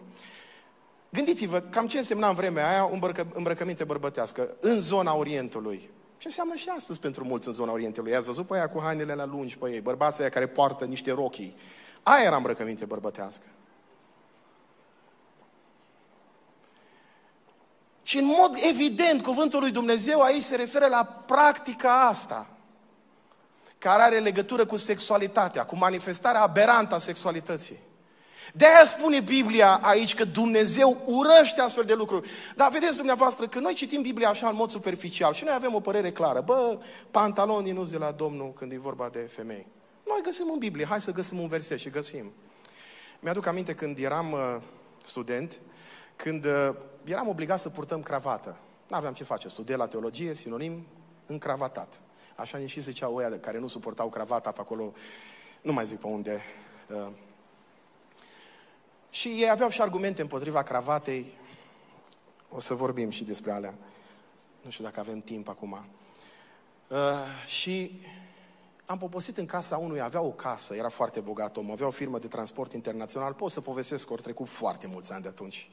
Gândiți-vă cam ce însemna în vremea aia îmbrăcă, îmbrăcăminte bărbătească în zona Orientului. Ce înseamnă și astăzi pentru mulți în zona Orientului. I-ați văzut pe aia cu hainele la lungi pe ei, bărbații aia care poartă niște rochii. Aia era îmbrăcăminte bărbătească. Și în mod evident, cuvântul lui Dumnezeu aici se referă la practica asta, care are legătură cu sexualitatea, cu manifestarea aberantă a sexualității. De aia spune Biblia aici că Dumnezeu urăște astfel de lucruri. Dar vedeți dumneavoastră că noi citim Biblia așa în mod superficial și noi avem o părere clară. Bă, pantalonii nu zi la Domnul când e vorba de femei. Noi găsim în Biblie, hai să găsim un verset și găsim. Mi-aduc aminte când eram uh, student, când uh, eram obligat să purtăm cravată. Nu aveam ce face, studia la teologie, sinonim, încravatat. Așa nici și ziceau ăia care nu suportau cravata pe acolo, nu mai zic pe unde. Uh. Și ei aveau și argumente împotriva cravatei. O să vorbim și despre alea. Nu știu dacă avem timp acum. Uh, și am poposit în casa unui, avea o casă, era foarte bogat om, avea o firmă de transport internațional, pot să povestesc că au trecut foarte mulți ani de atunci.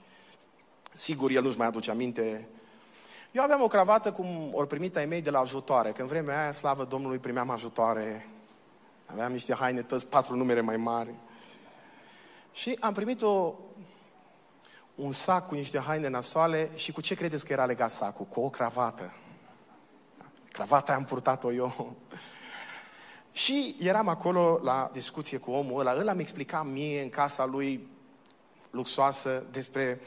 Sigur, el nu-și mai aduce aminte. Eu aveam o cravată cum ori primit ai mei de la ajutoare. Când vremea aia, slavă Domnului, primeam ajutoare. Aveam niște haine tăți, patru numere mai mari. Și am primit o, un sac cu niște haine nasoale și cu ce credeți că era legat sacul? Cu o cravată. Cravata am purtat-o eu. [laughs] Și eram acolo la discuție cu omul ăla, ăla mi explica mie în casa lui luxoasă despre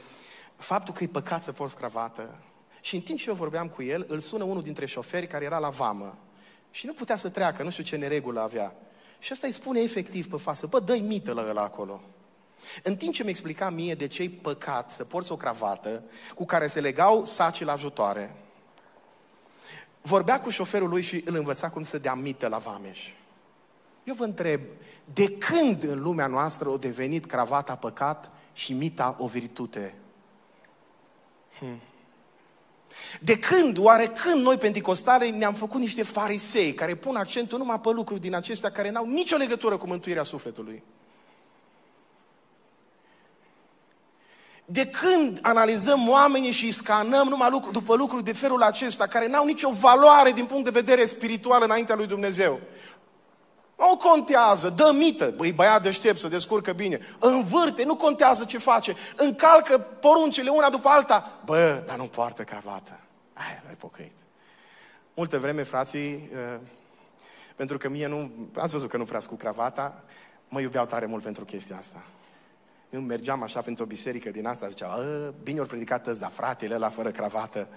faptul că e păcat să porți cravată. Și în timp ce eu vorbeam cu el, îl sună unul dintre șoferi care era la vamă. Și nu putea să treacă, nu știu ce neregulă avea. Și ăsta îi spune efectiv pe față, bă, dă-i mită la ăla acolo. În timp ce mi explica mie de ce e păcat să porți o cravată cu care se legau saci la ajutoare, vorbea cu șoferul lui și îl învăța cum să dea mită la vameș. Eu vă întreb, de când în lumea noastră a devenit cravata păcat și mita o virtute? Hmm. De când, oare când noi penticostare ne-am făcut niște farisei care pun accentul numai pe lucruri din acestea care n-au nicio legătură cu mântuirea sufletului? De când analizăm oamenii și îi scanăm numai lucru, după lucruri de felul acesta, care n-au nicio valoare din punct de vedere spiritual înaintea lui Dumnezeu? Nu contează, dă mită, băi băiat deștept, să descurcă bine, învârte, nu contează ce face, încalcă poruncile una după alta, bă, dar nu poartă cravată. Ai, ai pocăit. Multe vreme, frații, uh, pentru că mie nu, ați văzut că nu prea cu cravata, mă iubeau tare mult pentru chestia asta. Eu mergeam așa pentru o biserică din asta, ziceau, ă, bine ori predicat ăsta, dar fratele ăla fără cravată,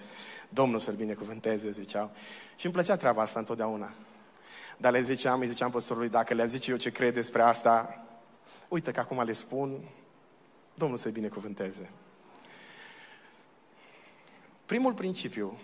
Domnul să-l binecuvânteze, ziceau. Și îmi plăcea treaba asta întotdeauna. Dar le ziceam, îi ziceam păstorului, dacă le zice eu ce cred despre asta, uite că acum le spun, Domnul să-i binecuvânteze. Primul principiu,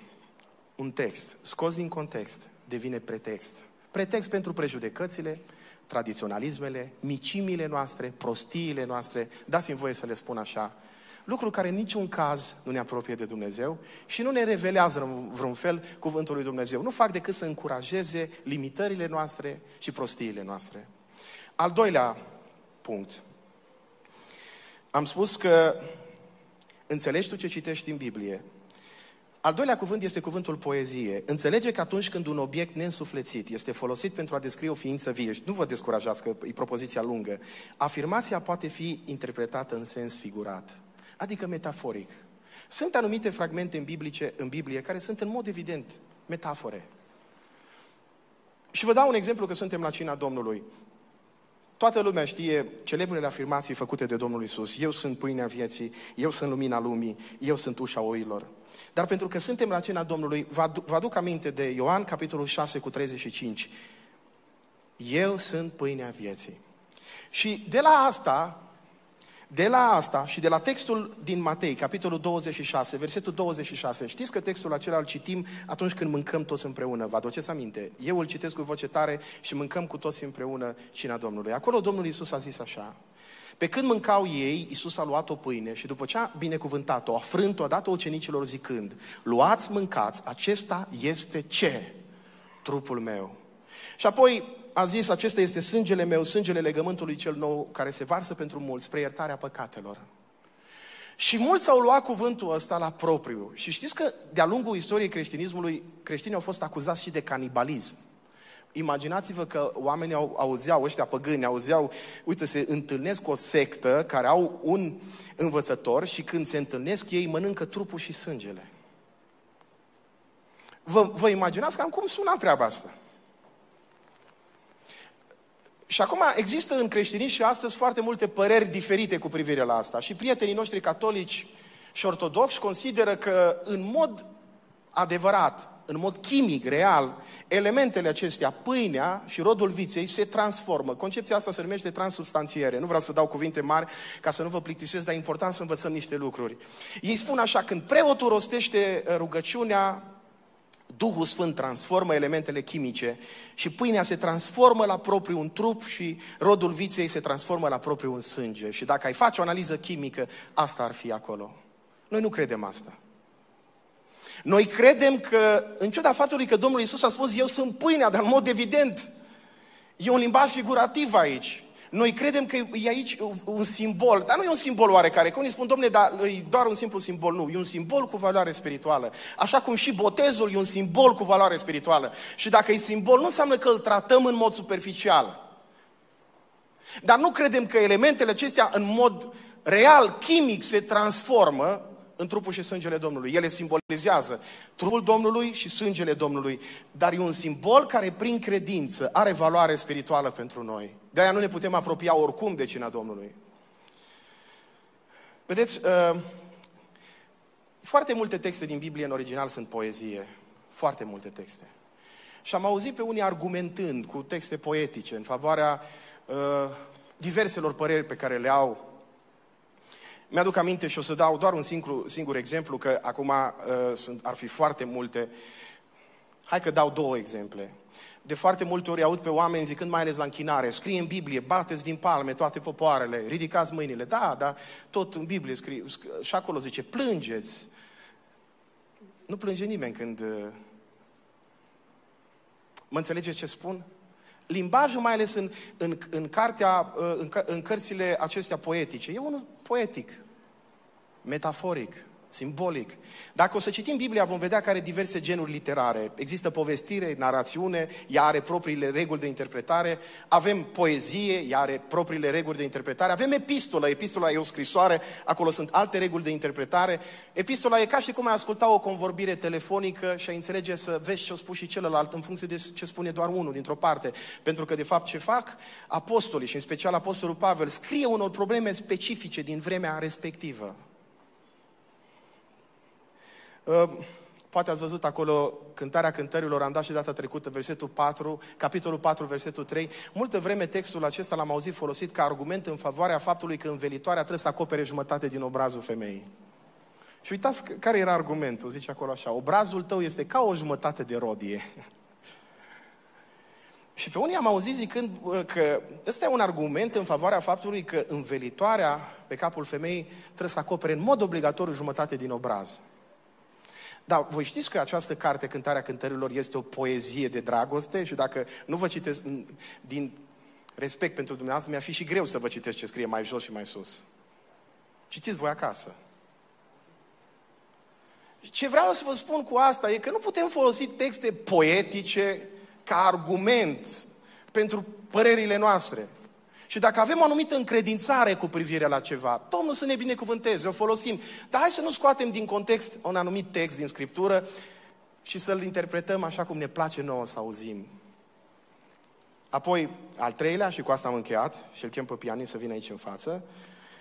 un text scos din context, devine pretext. Pretext pentru prejudecățile, tradiționalismele, micimile noastre, prostiile noastre, dați-mi voie să le spun așa, lucru care în niciun caz nu ne apropie de Dumnezeu și nu ne revelează în vreun fel cuvântul lui Dumnezeu. Nu fac decât să încurajeze limitările noastre și prostiile noastre. Al doilea punct. Am spus că înțelegi tu ce citești în Biblie, al doilea cuvânt este cuvântul poezie. Înțelege că atunci când un obiect neînsuflețit este folosit pentru a descrie o ființă vie, și nu vă descurajați că e propoziția lungă, afirmația poate fi interpretată în sens figurat, adică metaforic. Sunt anumite fragmente în, biblice, în Biblie care sunt în mod evident metafore. Și vă dau un exemplu că suntem la cina Domnului. Toată lumea știe celebrele afirmații făcute de Domnul Isus. Eu sunt pâinea vieții, eu sunt lumina lumii, eu sunt ușa oilor. Dar pentru că suntem la cena Domnului, vă aduc aminte de Ioan, capitolul 6 cu 35. Eu sunt pâinea vieții. Și de la asta, de la asta și de la textul din Matei, capitolul 26, versetul 26, știți că textul acela îl citim atunci când mâncăm toți împreună, vă aduceți aminte? Eu îl citesc cu voce tare și mâncăm cu toți împreună cina Domnului. Acolo Domnul Iisus a zis așa, pe când mâncau ei, Iisus a luat o pâine și după ce a binecuvântat-o, a frânt-o, a dat-o ucenicilor zicând, luați, mâncați, acesta este ce? Trupul meu. Și apoi a zis, acesta este sângele meu, sângele legământului cel nou, care se varsă pentru mulți, spre iertarea păcatelor. Și mulți au luat cuvântul ăsta la propriu. Și știți că de-a lungul istoriei creștinismului, creștinii au fost acuzați și de canibalism. Imaginați-vă că oamenii au, auzeau, ăștia păgâni, auzeau, uite, se întâlnesc cu o sectă care au un învățător și când se întâlnesc ei mănâncă trupul și sângele. Vă, vă imaginați cam cum suna treaba asta? Și acum există în creștinism și astăzi foarte multe păreri diferite cu privire la asta. Și prietenii noștri catolici și ortodoxi consideră că în mod adevărat, în mod chimic, real, elementele acestea, pâinea și rodul viței, se transformă. Concepția asta se numește transubstanțiere. Nu vreau să dau cuvinte mari ca să nu vă plictisesc, dar e important să învățăm niște lucruri. Ei spun așa, când preotul rostește rugăciunea, Duhul Sfânt transformă elementele chimice și pâinea se transformă la propriu un trup și rodul viței se transformă la propriu un sânge. Și dacă ai face o analiză chimică, asta ar fi acolo. Noi nu credem asta. Noi credem că, în ciuda faptului că Domnul Isus a spus, eu sunt pâinea, dar în mod evident, e un limbaj figurativ aici. Noi credem că e aici un simbol, dar nu e un simbol oarecare, că unii spun, domne, dar e doar un simplu simbol. Nu, e un simbol cu valoare spirituală. Așa cum și botezul e un simbol cu valoare spirituală. Și dacă e simbol, nu înseamnă că îl tratăm în mod superficial. Dar nu credem că elementele acestea în mod real, chimic, se transformă în trupul și sângele Domnului. Ele simbolizează trupul Domnului și sângele Domnului, dar e un simbol care prin credință are valoare spirituală pentru noi. De aia nu ne putem apropia oricum de cina Domnului. Vedeți, uh, foarte multe texte din Biblie în original sunt poezie. Foarte multe texte. Și am auzit pe unii argumentând cu texte poetice în favoarea uh, diverselor păreri pe care le au mi-aduc aminte și o să dau doar un singur, singur exemplu, că acum uh, sunt, ar fi foarte multe. Hai că dau două exemple. De foarte multe ori aud pe oameni zicând, mai ales la închinare, scrie în Biblie, bateți din palme toate popoarele, ridicați mâinile. Da, da, tot în Biblie scrie, și acolo zice, plângeți. Nu plânge nimeni când... Uh, mă înțelegeți ce spun? limbajul, mai ales în, în, în, cartea, uh, în, în cărțile acestea poetice, e unul poetic, metaforic simbolic. Dacă o să citim Biblia, vom vedea că are diverse genuri literare. Există povestire, narațiune, ea are propriile reguli de interpretare, avem poezie, ea are propriile reguli de interpretare, avem epistolă, epistola e o scrisoare, acolo sunt alte reguli de interpretare. Epistola e ca și cum ai asculta o convorbire telefonică și ai înțelege să vezi ce o spus și celălalt în funcție de ce spune doar unul dintr-o parte. Pentru că, de fapt, ce fac apostolii și în special apostolul Pavel scrie unor probleme specifice din vremea respectivă. Ă, poate ați văzut acolo cântarea cântărilor, am dat și data trecută, versetul 4, capitolul 4, versetul 3. Multă vreme textul acesta l-am auzit folosit ca argument în favoarea faptului că învelitoarea trebuie să acopere jumătate din obrazul femeii. Și uitați care era argumentul, zice acolo așa, obrazul tău este ca o jumătate de rodie. [laughs] Și pe unii am auzit zicând că ăsta e un argument în favoarea faptului că învelitoarea pe capul femeii trebuie să acopere în mod obligatoriu jumătate din obraz. Da, voi știți că această carte, Cântarea Cântărilor, este o poezie de dragoste și dacă nu vă citesc din respect pentru dumneavoastră, mi-ar fi și greu să vă citesc ce scrie mai jos și mai sus. Citiți voi acasă. Ce vreau să vă spun cu asta e că nu putem folosi texte poetice ca argument pentru părerile noastre. Și dacă avem o anumită încredințare cu privire la ceva, Domnul să ne binecuvânteze, o folosim. Dar hai să nu scoatem din context un anumit text din Scriptură și să-l interpretăm așa cum ne place nouă să auzim. Apoi, al treilea, și cu asta am încheiat, și îl chem pe pianist să vină aici în față,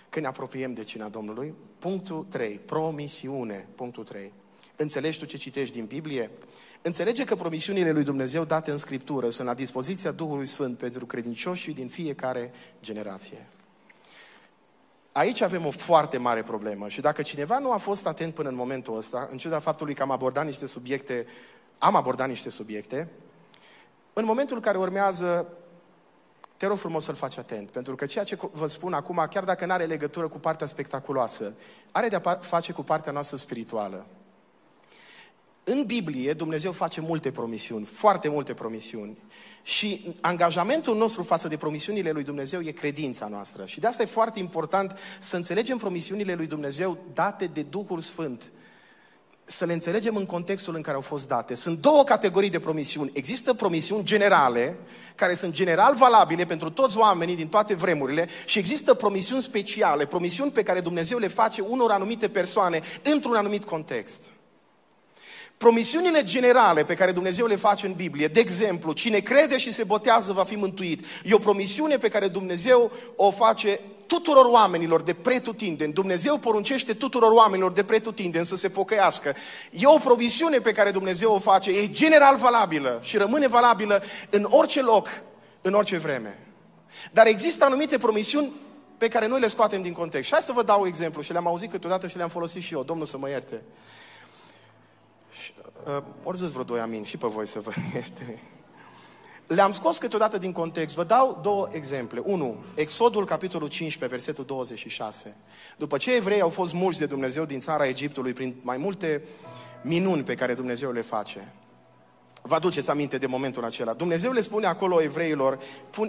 când ne apropiem de cina Domnului, punctul 3, promisiune, punctul 3. Înțelegi tu ce citești din Biblie? Înțelege că promisiunile lui Dumnezeu date în Scriptură sunt la dispoziția Duhului Sfânt pentru credincioșii din fiecare generație. Aici avem o foarte mare problemă și dacă cineva nu a fost atent până în momentul ăsta, în ciuda faptului că am abordat niște subiecte, am abordat niște subiecte, în momentul în care urmează, te rog frumos să-l faci atent, pentru că ceea ce vă spun acum, chiar dacă nu are legătură cu partea spectaculoasă, are de-a face cu partea noastră spirituală. În Biblie Dumnezeu face multe promisiuni, foarte multe promisiuni. Și angajamentul nostru față de promisiunile lui Dumnezeu e credința noastră. Și de asta e foarte important să înțelegem promisiunile lui Dumnezeu date de Duhul Sfânt. Să le înțelegem în contextul în care au fost date. Sunt două categorii de promisiuni. Există promisiuni generale, care sunt general valabile pentru toți oamenii din toate vremurile, și există promisiuni speciale, promisiuni pe care Dumnezeu le face unor anumite persoane într-un anumit context. Promisiunile generale pe care Dumnezeu le face în Biblie, de exemplu, cine crede și se botează va fi mântuit, e o promisiune pe care Dumnezeu o face tuturor oamenilor de pretutindeni. Dumnezeu poruncește tuturor oamenilor de pretutindeni să se pocăiască. E o promisiune pe care Dumnezeu o face, e general valabilă și rămâne valabilă în orice loc, în orice vreme. Dar există anumite promisiuni pe care noi le scoatem din context. Și hai să vă dau exemplu și le-am auzit câteodată și le-am folosit și eu, Domnul să mă ierte. Uh, ori zis vreo doi amin și pe voi să vă [laughs] ierte. Le-am scos câteodată din context. Vă dau două exemple. Unu, Exodul, capitolul 15, versetul 26. După ce evrei au fost mulți de Dumnezeu din țara Egiptului prin mai multe minuni pe care Dumnezeu le face. Vă aduceți aminte de momentul acela. Dumnezeu le spune acolo evreilor,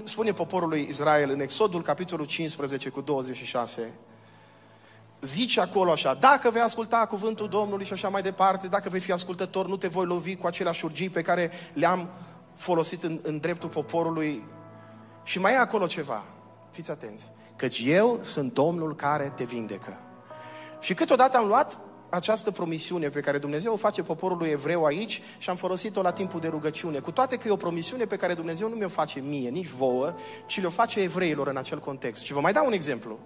spune poporului Israel în Exodul, capitolul 15 cu 26, zice acolo așa, dacă vei asculta cuvântul Domnului și așa mai departe, dacă vei fi ascultător, nu te voi lovi cu aceleași urgii pe care le-am folosit în, în dreptul poporului. Și mai e acolo ceva, fiți atenți, căci eu sunt Domnul care te vindecă. Și câteodată am luat această promisiune pe care Dumnezeu o face poporului evreu aici și am folosit-o la timpul de rugăciune. Cu toate că e o promisiune pe care Dumnezeu nu mi-o face mie, nici vouă, ci le-o face evreilor în acel context. Și vă mai dau un exemplu.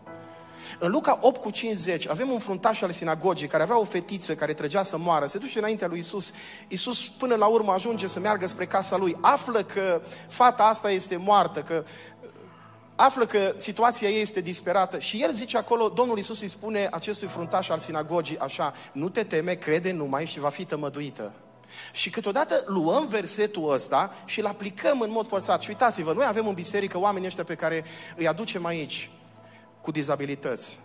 În Luca 8 cu 50 avem un fruntaș al sinagogii care avea o fetiță care trăgea să moară, se duce înaintea lui Isus. Isus până la urmă ajunge să meargă spre casa lui, află că fata asta este moartă, că află că situația ei este disperată și el zice acolo, Domnul Isus îi spune acestui fruntaș al sinagogii așa, nu te teme, crede numai și va fi tămăduită. Și câteodată luăm versetul ăsta și îl aplicăm în mod forțat. Și uitați-vă, noi avem în biserică oamenii ăștia pe care îi aducem aici cu dizabilități.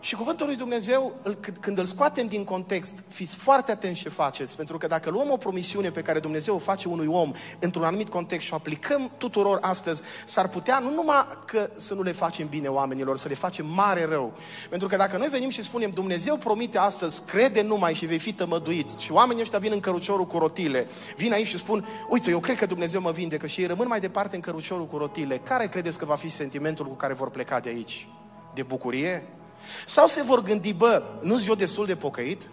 Și cuvântul lui Dumnezeu, când îl scoatem din context, fiți foarte atenți ce faceți, pentru că dacă luăm o promisiune pe care Dumnezeu o face unui om într-un anumit context și o aplicăm tuturor astăzi, s-ar putea nu numai că să nu le facem bine oamenilor, să le facem mare rău. Pentru că dacă noi venim și spunem, Dumnezeu promite astăzi, crede numai și vei fi tămăduit, și oamenii ăștia vin în căruciorul cu rotile, vin aici și spun, uite, eu cred că Dumnezeu mă vindecă și ei rămân mai departe în căruciorul cu rotile, care credeți că va fi sentimentul cu care vor pleca de aici? De bucurie? Sau se vor gândi, bă, nu-s eu destul de pocăit?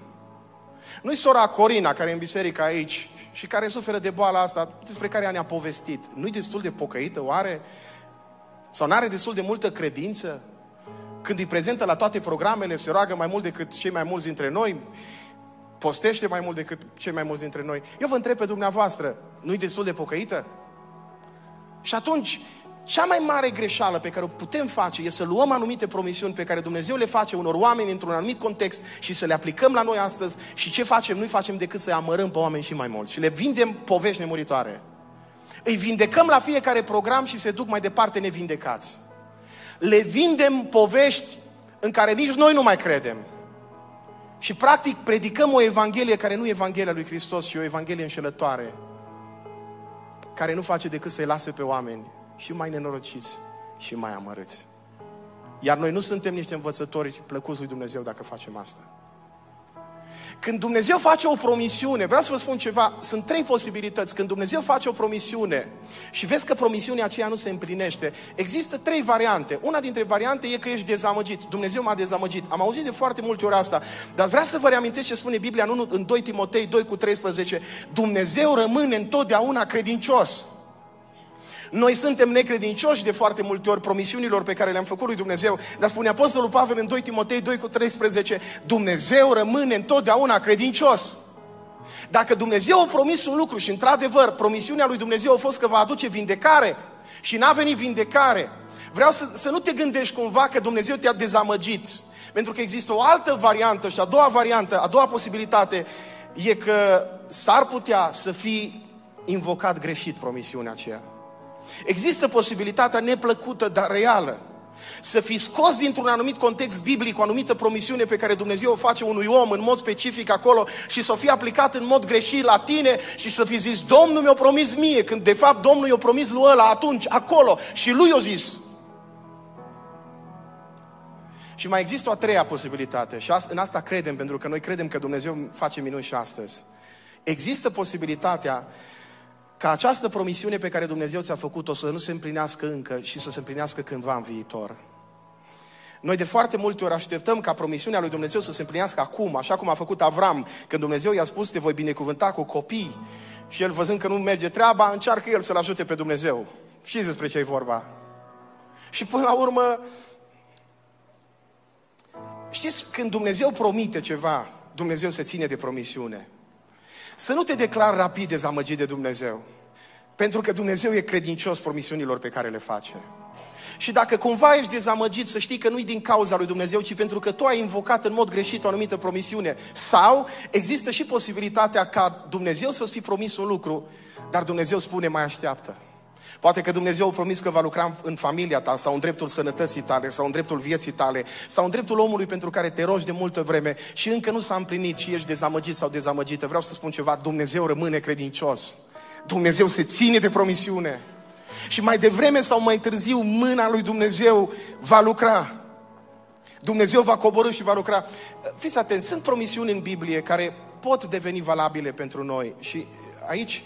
Nu-i sora Corina, care e în biserică aici și care suferă de boala asta, despre care ne-a povestit. Nu-i destul de pocăită, oare? Sau n-are destul de multă credință? Când îi prezentă la toate programele, se roagă mai mult decât cei mai mulți dintre noi, postește mai mult decât cei mai mulți dintre noi. Eu vă întreb pe dumneavoastră, nu-i destul de pocăită? Și atunci, cea mai mare greșeală pe care o putem face este să luăm anumite promisiuni pe care Dumnezeu le face unor oameni într-un anumit context și să le aplicăm la noi astăzi și ce facem? Nu facem decât să-i amărâm pe oameni și mai mult și le vindem povești nemuritoare. Îi vindecăm la fiecare program și se duc mai departe nevindecați. Le vindem povești în care nici noi nu mai credem. Și practic predicăm o Evanghelie care nu e Evanghelia lui Hristos, ci o Evanghelie înșelătoare, care nu face decât să-i lase pe oameni și mai nenorociți și mai amărâți. Iar noi nu suntem niște învățători plăcuți lui Dumnezeu dacă facem asta. Când Dumnezeu face o promisiune, vreau să vă spun ceva, sunt trei posibilități. Când Dumnezeu face o promisiune și vezi că promisiunea aceea nu se împlinește, există trei variante. Una dintre variante e că ești dezamăgit. Dumnezeu m-a dezamăgit. Am auzit de foarte multe ori asta, dar vreau să vă reamintesc ce spune Biblia în 2 Timotei 2 cu 13. Dumnezeu rămâne întotdeauna credincios. Noi suntem necredincioși de foarte multe ori promisiunilor pe care le-am făcut lui Dumnezeu, dar spune Apostolul Pavel în 2 Timotei 2 cu 13, Dumnezeu rămâne întotdeauna credincios. Dacă Dumnezeu a promis un lucru și într-adevăr promisiunea lui Dumnezeu a fost că va aduce vindecare și n-a venit vindecare, vreau să, să nu te gândești cumva că Dumnezeu te-a dezamăgit. Pentru că există o altă variantă și a doua variantă, a doua posibilitate e că s-ar putea să fii invocat greșit promisiunea aceea. Există posibilitatea neplăcută, dar reală. Să fi scos dintr-un anumit context biblic o anumită promisiune pe care Dumnezeu o face unui om în mod specific acolo și să o fi aplicat în mod greșit la tine și să fi zis Domnul mi-a promis mie, când de fapt Domnul i-a promis lui ăla atunci, acolo și lui i-a zis. Și mai există o a treia posibilitate și în asta credem, pentru că noi credem că Dumnezeu face minuni și astăzi. Există posibilitatea ca această promisiune pe care Dumnezeu ți-a făcut-o să nu se împlinească încă și să se împlinească cândva în viitor. Noi de foarte multe ori așteptăm ca promisiunea lui Dumnezeu să se împlinească acum, așa cum a făcut Avram, când Dumnezeu i-a spus te voi binecuvânta cu copii și el văzând că nu merge treaba, încearcă el să-l ajute pe Dumnezeu. Știți despre ce e vorba. Și până la urmă, știți, când Dumnezeu promite ceva, Dumnezeu se ține de promisiune. Să nu te declar rapid dezamăgit de Dumnezeu. Pentru că Dumnezeu e credincios promisiunilor pe care le face. Și dacă cumva ești dezamăgit, să știi că nu-i din cauza lui Dumnezeu, ci pentru că tu ai invocat în mod greșit o anumită promisiune. Sau există și posibilitatea ca Dumnezeu să-ți fi promis un lucru, dar Dumnezeu spune mai așteaptă. Poate că Dumnezeu a promis că va lucra în familia ta sau în dreptul sănătății tale sau în dreptul vieții tale sau în dreptul omului pentru care te rogi de multă vreme și încă nu s-a împlinit și ești dezamăgit sau dezamăgită. Vreau să spun ceva, Dumnezeu rămâne credincios. Dumnezeu se ține de promisiune. Și mai devreme sau mai târziu mâna lui Dumnezeu va lucra. Dumnezeu va coborâ și va lucra. Fiți atenți, sunt promisiuni în Biblie care pot deveni valabile pentru noi. Și aici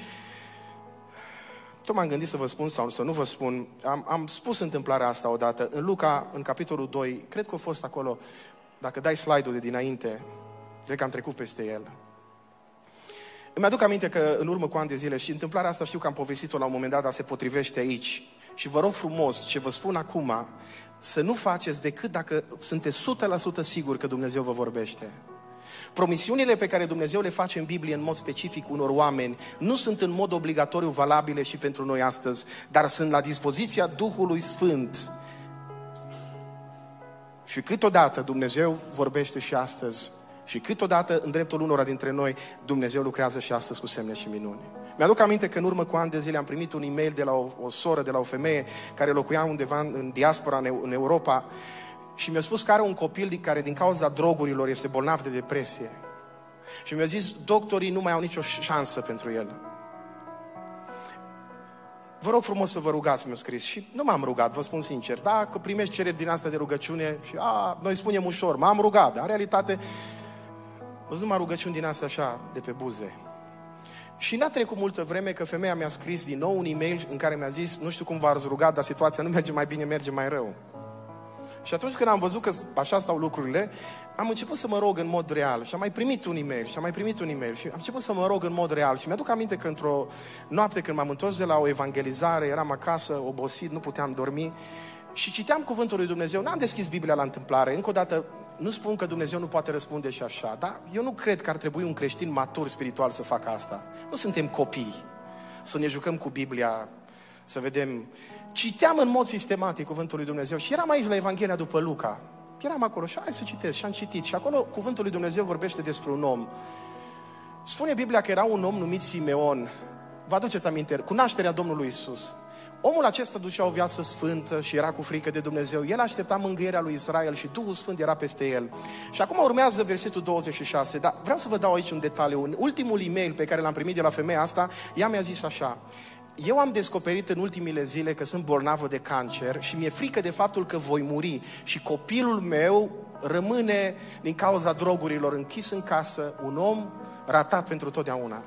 tot m-am gândit să vă spun sau să nu vă spun. Am, am spus întâmplarea asta odată. În Luca, în capitolul 2, cred că a fost acolo, dacă dai slide-ul de dinainte, cred că am trecut peste el. Îmi aduc aminte că în urmă cu ani de zile și întâmplarea asta știu că am povestit-o la un moment dat, dar se potrivește aici. Și vă rog frumos, ce vă spun acum, să nu faceți decât dacă sunteți 100% siguri că Dumnezeu vă vorbește. Promisiunile pe care Dumnezeu le face în Biblie în mod specific unor oameni nu sunt în mod obligatoriu valabile și pentru noi astăzi, dar sunt la dispoziția Duhului Sfânt. Și câteodată Dumnezeu vorbește și astăzi și câteodată în dreptul unora dintre noi Dumnezeu lucrează și astăzi cu semne și minuni. Mi-aduc aminte că în urmă cu ani de zile am primit un e-mail de la o, o soră, de la o femeie care locuia undeva în, în diaspora, în, în Europa și mi-a spus că are un copil din care din cauza drogurilor este bolnav de depresie. Și mi-a zis, doctorii nu mai au nicio șansă pentru el. Vă rog frumos să vă rugați, mi-a scris. Și nu m-am rugat, vă spun sincer. Dacă primești cereri din asta de rugăciune și a, noi spunem ușor, m-am rugat, dar în realitate vă numai rugăciuni din asta așa, de pe buze. Și n-a trecut multă vreme că femeia mi-a scris din nou un e-mail în care mi-a zis, nu știu cum v-ați rugat, dar situația nu merge mai bine, merge mai rău. Și atunci când am văzut că așa stau lucrurile, am început să mă rog în mod real și am mai primit un e-mail și am mai primit un e-mail și am început să mă rog în mod real și mi-aduc aminte că într-o noapte când m-am întors de la o evangelizare, eram acasă, obosit, nu puteam dormi și citeam cuvântul lui Dumnezeu, n-am deschis Biblia la întâmplare, încă o dată nu spun că Dumnezeu nu poate răspunde și așa, dar eu nu cred că ar trebui un creștin matur spiritual să facă asta. Nu suntem copii să ne jucăm cu Biblia, să vedem citeam în mod sistematic cuvântul lui Dumnezeu și eram aici la Evanghelia după Luca. Eram acolo și hai să citesc și am citit. Și acolo cuvântul lui Dumnezeu vorbește despre un om. Spune Biblia că era un om numit Simeon. Vă aduceți aminte, cu nașterea Domnului Isus. Omul acesta ducea o viață sfântă și era cu frică de Dumnezeu. El aștepta mângâierea lui Israel și Duhul Sfânt era peste el. Și acum urmează versetul 26, dar vreau să vă dau aici un detaliu. În ultimul e-mail pe care l-am primit de la femeia asta, ea mi-a zis așa, eu am descoperit în ultimile zile că sunt bolnavă de cancer și mi-e frică de faptul că voi muri și copilul meu rămâne din cauza drogurilor închis în casă, un om ratat pentru totdeauna.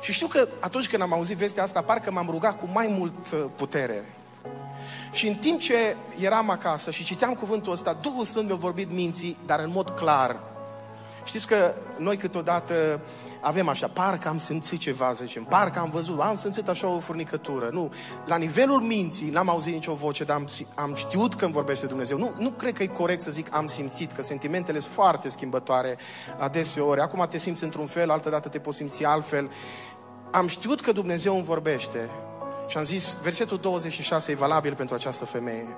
Și știu că atunci când am auzit vestea asta, parcă m-am rugat cu mai mult uh, putere. Și în timp ce eram acasă și citeam cuvântul ăsta, Duhul Sfânt mi-a vorbit minții, dar în mod clar. Știți că noi câteodată avem așa, parcă am simțit ceva, zicem, parcă am văzut, am simțit așa o furnicătură. Nu, la nivelul minții n-am auzit nicio voce, dar am, am știut că îmi vorbește Dumnezeu. Nu, nu cred că e corect să zic am simțit, că sentimentele sunt foarte schimbătoare adeseori. Acum te simți într-un fel, altă dată te poți simți altfel. Am știut că Dumnezeu îmi vorbește și am zis, versetul 26 e valabil pentru această femeie.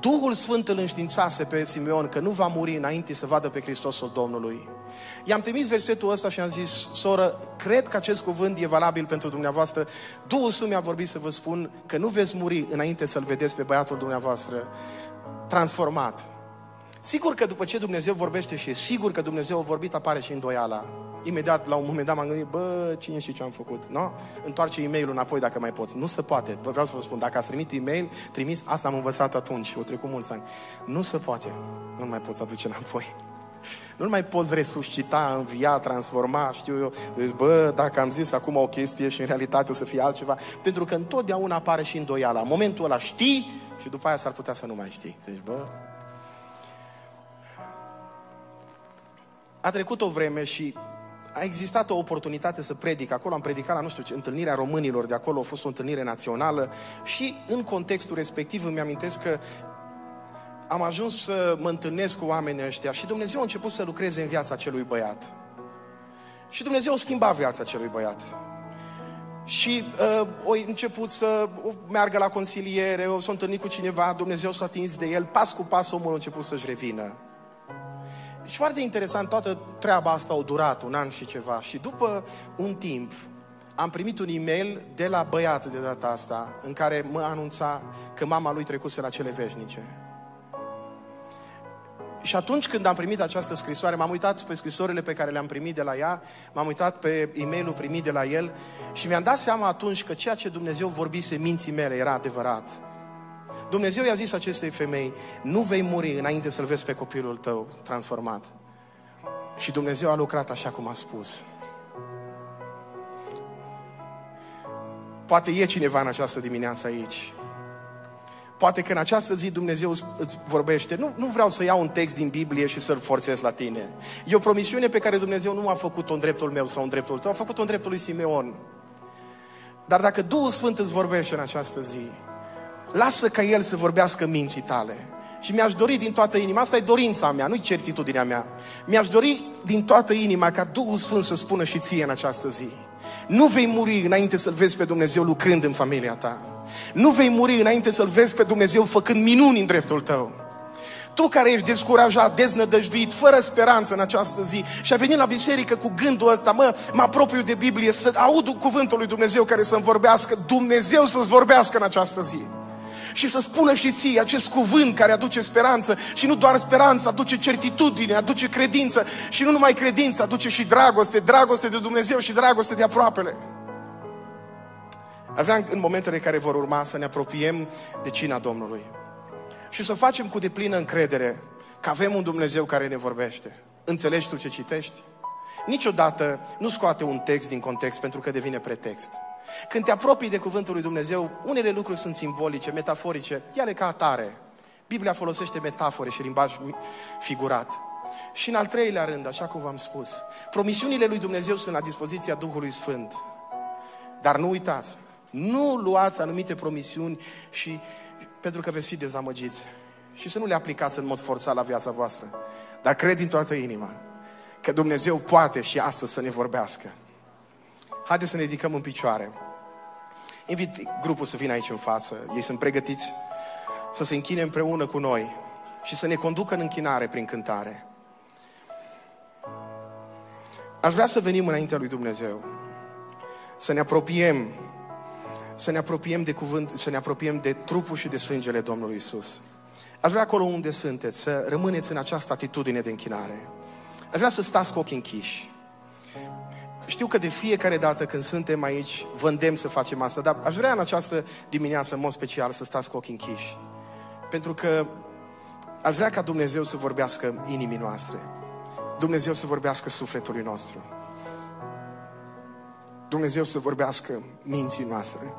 Duhul Sfânt îl înștiințase pe Simeon că nu va muri înainte să vadă pe Hristosul Domnului. I-am trimis versetul ăsta și am zis, soră, cred că acest cuvânt e valabil pentru dumneavoastră. Duhul Sfânt mi-a vorbit să vă spun că nu veți muri înainte să-l vedeți pe băiatul dumneavoastră transformat. Sigur că după ce Dumnezeu vorbește și e sigur că Dumnezeu a vorbit, apare și îndoiala. Imediat, la un moment dat m-am gândit, bă, cine și ce am făcut? No? Întoarce e-mailul înapoi dacă mai poți. Nu se poate. Vreau să vă spun, dacă ați trimit e-mail, trimis, asta am învățat atunci, o trecut mulți ani. Nu se poate. Nu mai poți aduce înapoi. [laughs] Nu mai poți resuscita, învia, transforma, știu eu. Deci, bă, dacă am zis acum o chestie și în realitate o să fie altceva. Pentru că întotdeauna apare și îndoiala. În momentul ăla știi și după aia s-ar putea să nu mai știi. Deci, bă, a trecut o vreme și a existat o oportunitate să predic. Acolo am predicat la, nu știu ce, întâlnirea românilor de acolo, a fost o întâlnire națională și în contextul respectiv îmi amintesc că am ajuns să mă întâlnesc cu oamenii ăștia și Dumnezeu a început să lucreze în viața acelui băiat. Și Dumnezeu a schimbat viața acelui băiat. Și uh, o început să meargă la consiliere, o s-a întâlnit cu cineva, Dumnezeu s-a atins de el, pas cu pas omul a început să-și revină. Și foarte interesant, toată treaba asta a durat un an și ceva. Și după un timp, am primit un e-mail de la băiat de data asta, în care mă anunța că mama lui trecuse la cele veșnice. Și atunci când am primit această scrisoare, m-am uitat pe scrisorile pe care le-am primit de la ea, m-am uitat pe e mail primit de la el și mi-am dat seama atunci că ceea ce Dumnezeu vorbise minții mele era adevărat. Dumnezeu i-a zis acestei femei, nu vei muri înainte să-l vezi pe copilul tău transformat. Și Dumnezeu a lucrat așa cum a spus. Poate e cineva în această dimineață aici Poate că în această zi Dumnezeu îți vorbește. Nu, nu vreau să iau un text din Biblie și să-l forțez la tine. E o promisiune pe care Dumnezeu nu a făcut-o în dreptul meu sau în dreptul tău, a făcut-o în dreptul lui Simeon. Dar dacă Duhul Sfânt îți vorbește în această zi, lasă ca El să vorbească minții tale. Și mi-aș dori din toată inima, asta e dorința mea, nu-i certitudinea mea. Mi-aș dori din toată inima ca Duhul Sfânt să spună și ție în această zi. Nu vei muri înainte să-L vezi pe Dumnezeu lucrând în familia ta. Nu vei muri înainte să-L vezi pe Dumnezeu făcând minuni în dreptul tău. Tu care ești descurajat, deznădăjduit, fără speranță în această zi și a venit la biserică cu gândul ăsta, mă, mă apropiu de Biblie, să aud cuvântul lui Dumnezeu care să-mi vorbească, Dumnezeu să-ți vorbească în această zi și să spună și ție acest cuvânt care aduce speranță și nu doar speranță, aduce certitudine, aduce credință și nu numai credință, aduce și dragoste, dragoste de Dumnezeu și dragoste de aproapele. Aș vrea în momentele care vor urma să ne apropiem de cina Domnului și să o facem cu deplină încredere că avem un Dumnezeu care ne vorbește. Înțelegi tu ce citești? Niciodată nu scoate un text din context pentru că devine pretext. Când te apropii de cuvântul lui Dumnezeu, unele lucruri sunt simbolice, metaforice, ele ca atare. Biblia folosește metafore și limbaj figurat. Și în al treilea rând, așa cum v-am spus, promisiunile lui Dumnezeu sunt la dispoziția Duhului Sfânt. Dar nu uitați, nu luați anumite promisiuni și pentru că veți fi dezamăgiți și să nu le aplicați în mod forțat la viața voastră. Dar cred din toată inima că Dumnezeu poate și astăzi să ne vorbească. Haideți să ne ridicăm în picioare. Invit grupul să vină aici în față. Ei sunt pregătiți să se închine împreună cu noi și să ne conducă în închinare prin cântare. Aș vrea să venim înaintea lui Dumnezeu. Să ne apropiem să ne apropiem de cuvânt, să ne apropiem de trupul și de sângele Domnului Isus. Aș vrea acolo unde sunteți să rămâneți în această atitudine de închinare. Aș vrea să stați cu ochii închiși. Știu că de fiecare dată când suntem aici, vă îndemn să facem asta, dar aș vrea în această dimineață, în mod special, să stați cu ochii închiși. Pentru că aș vrea ca Dumnezeu să vorbească inimii noastre. Dumnezeu să vorbească sufletului nostru. Dumnezeu să vorbească minții noastre.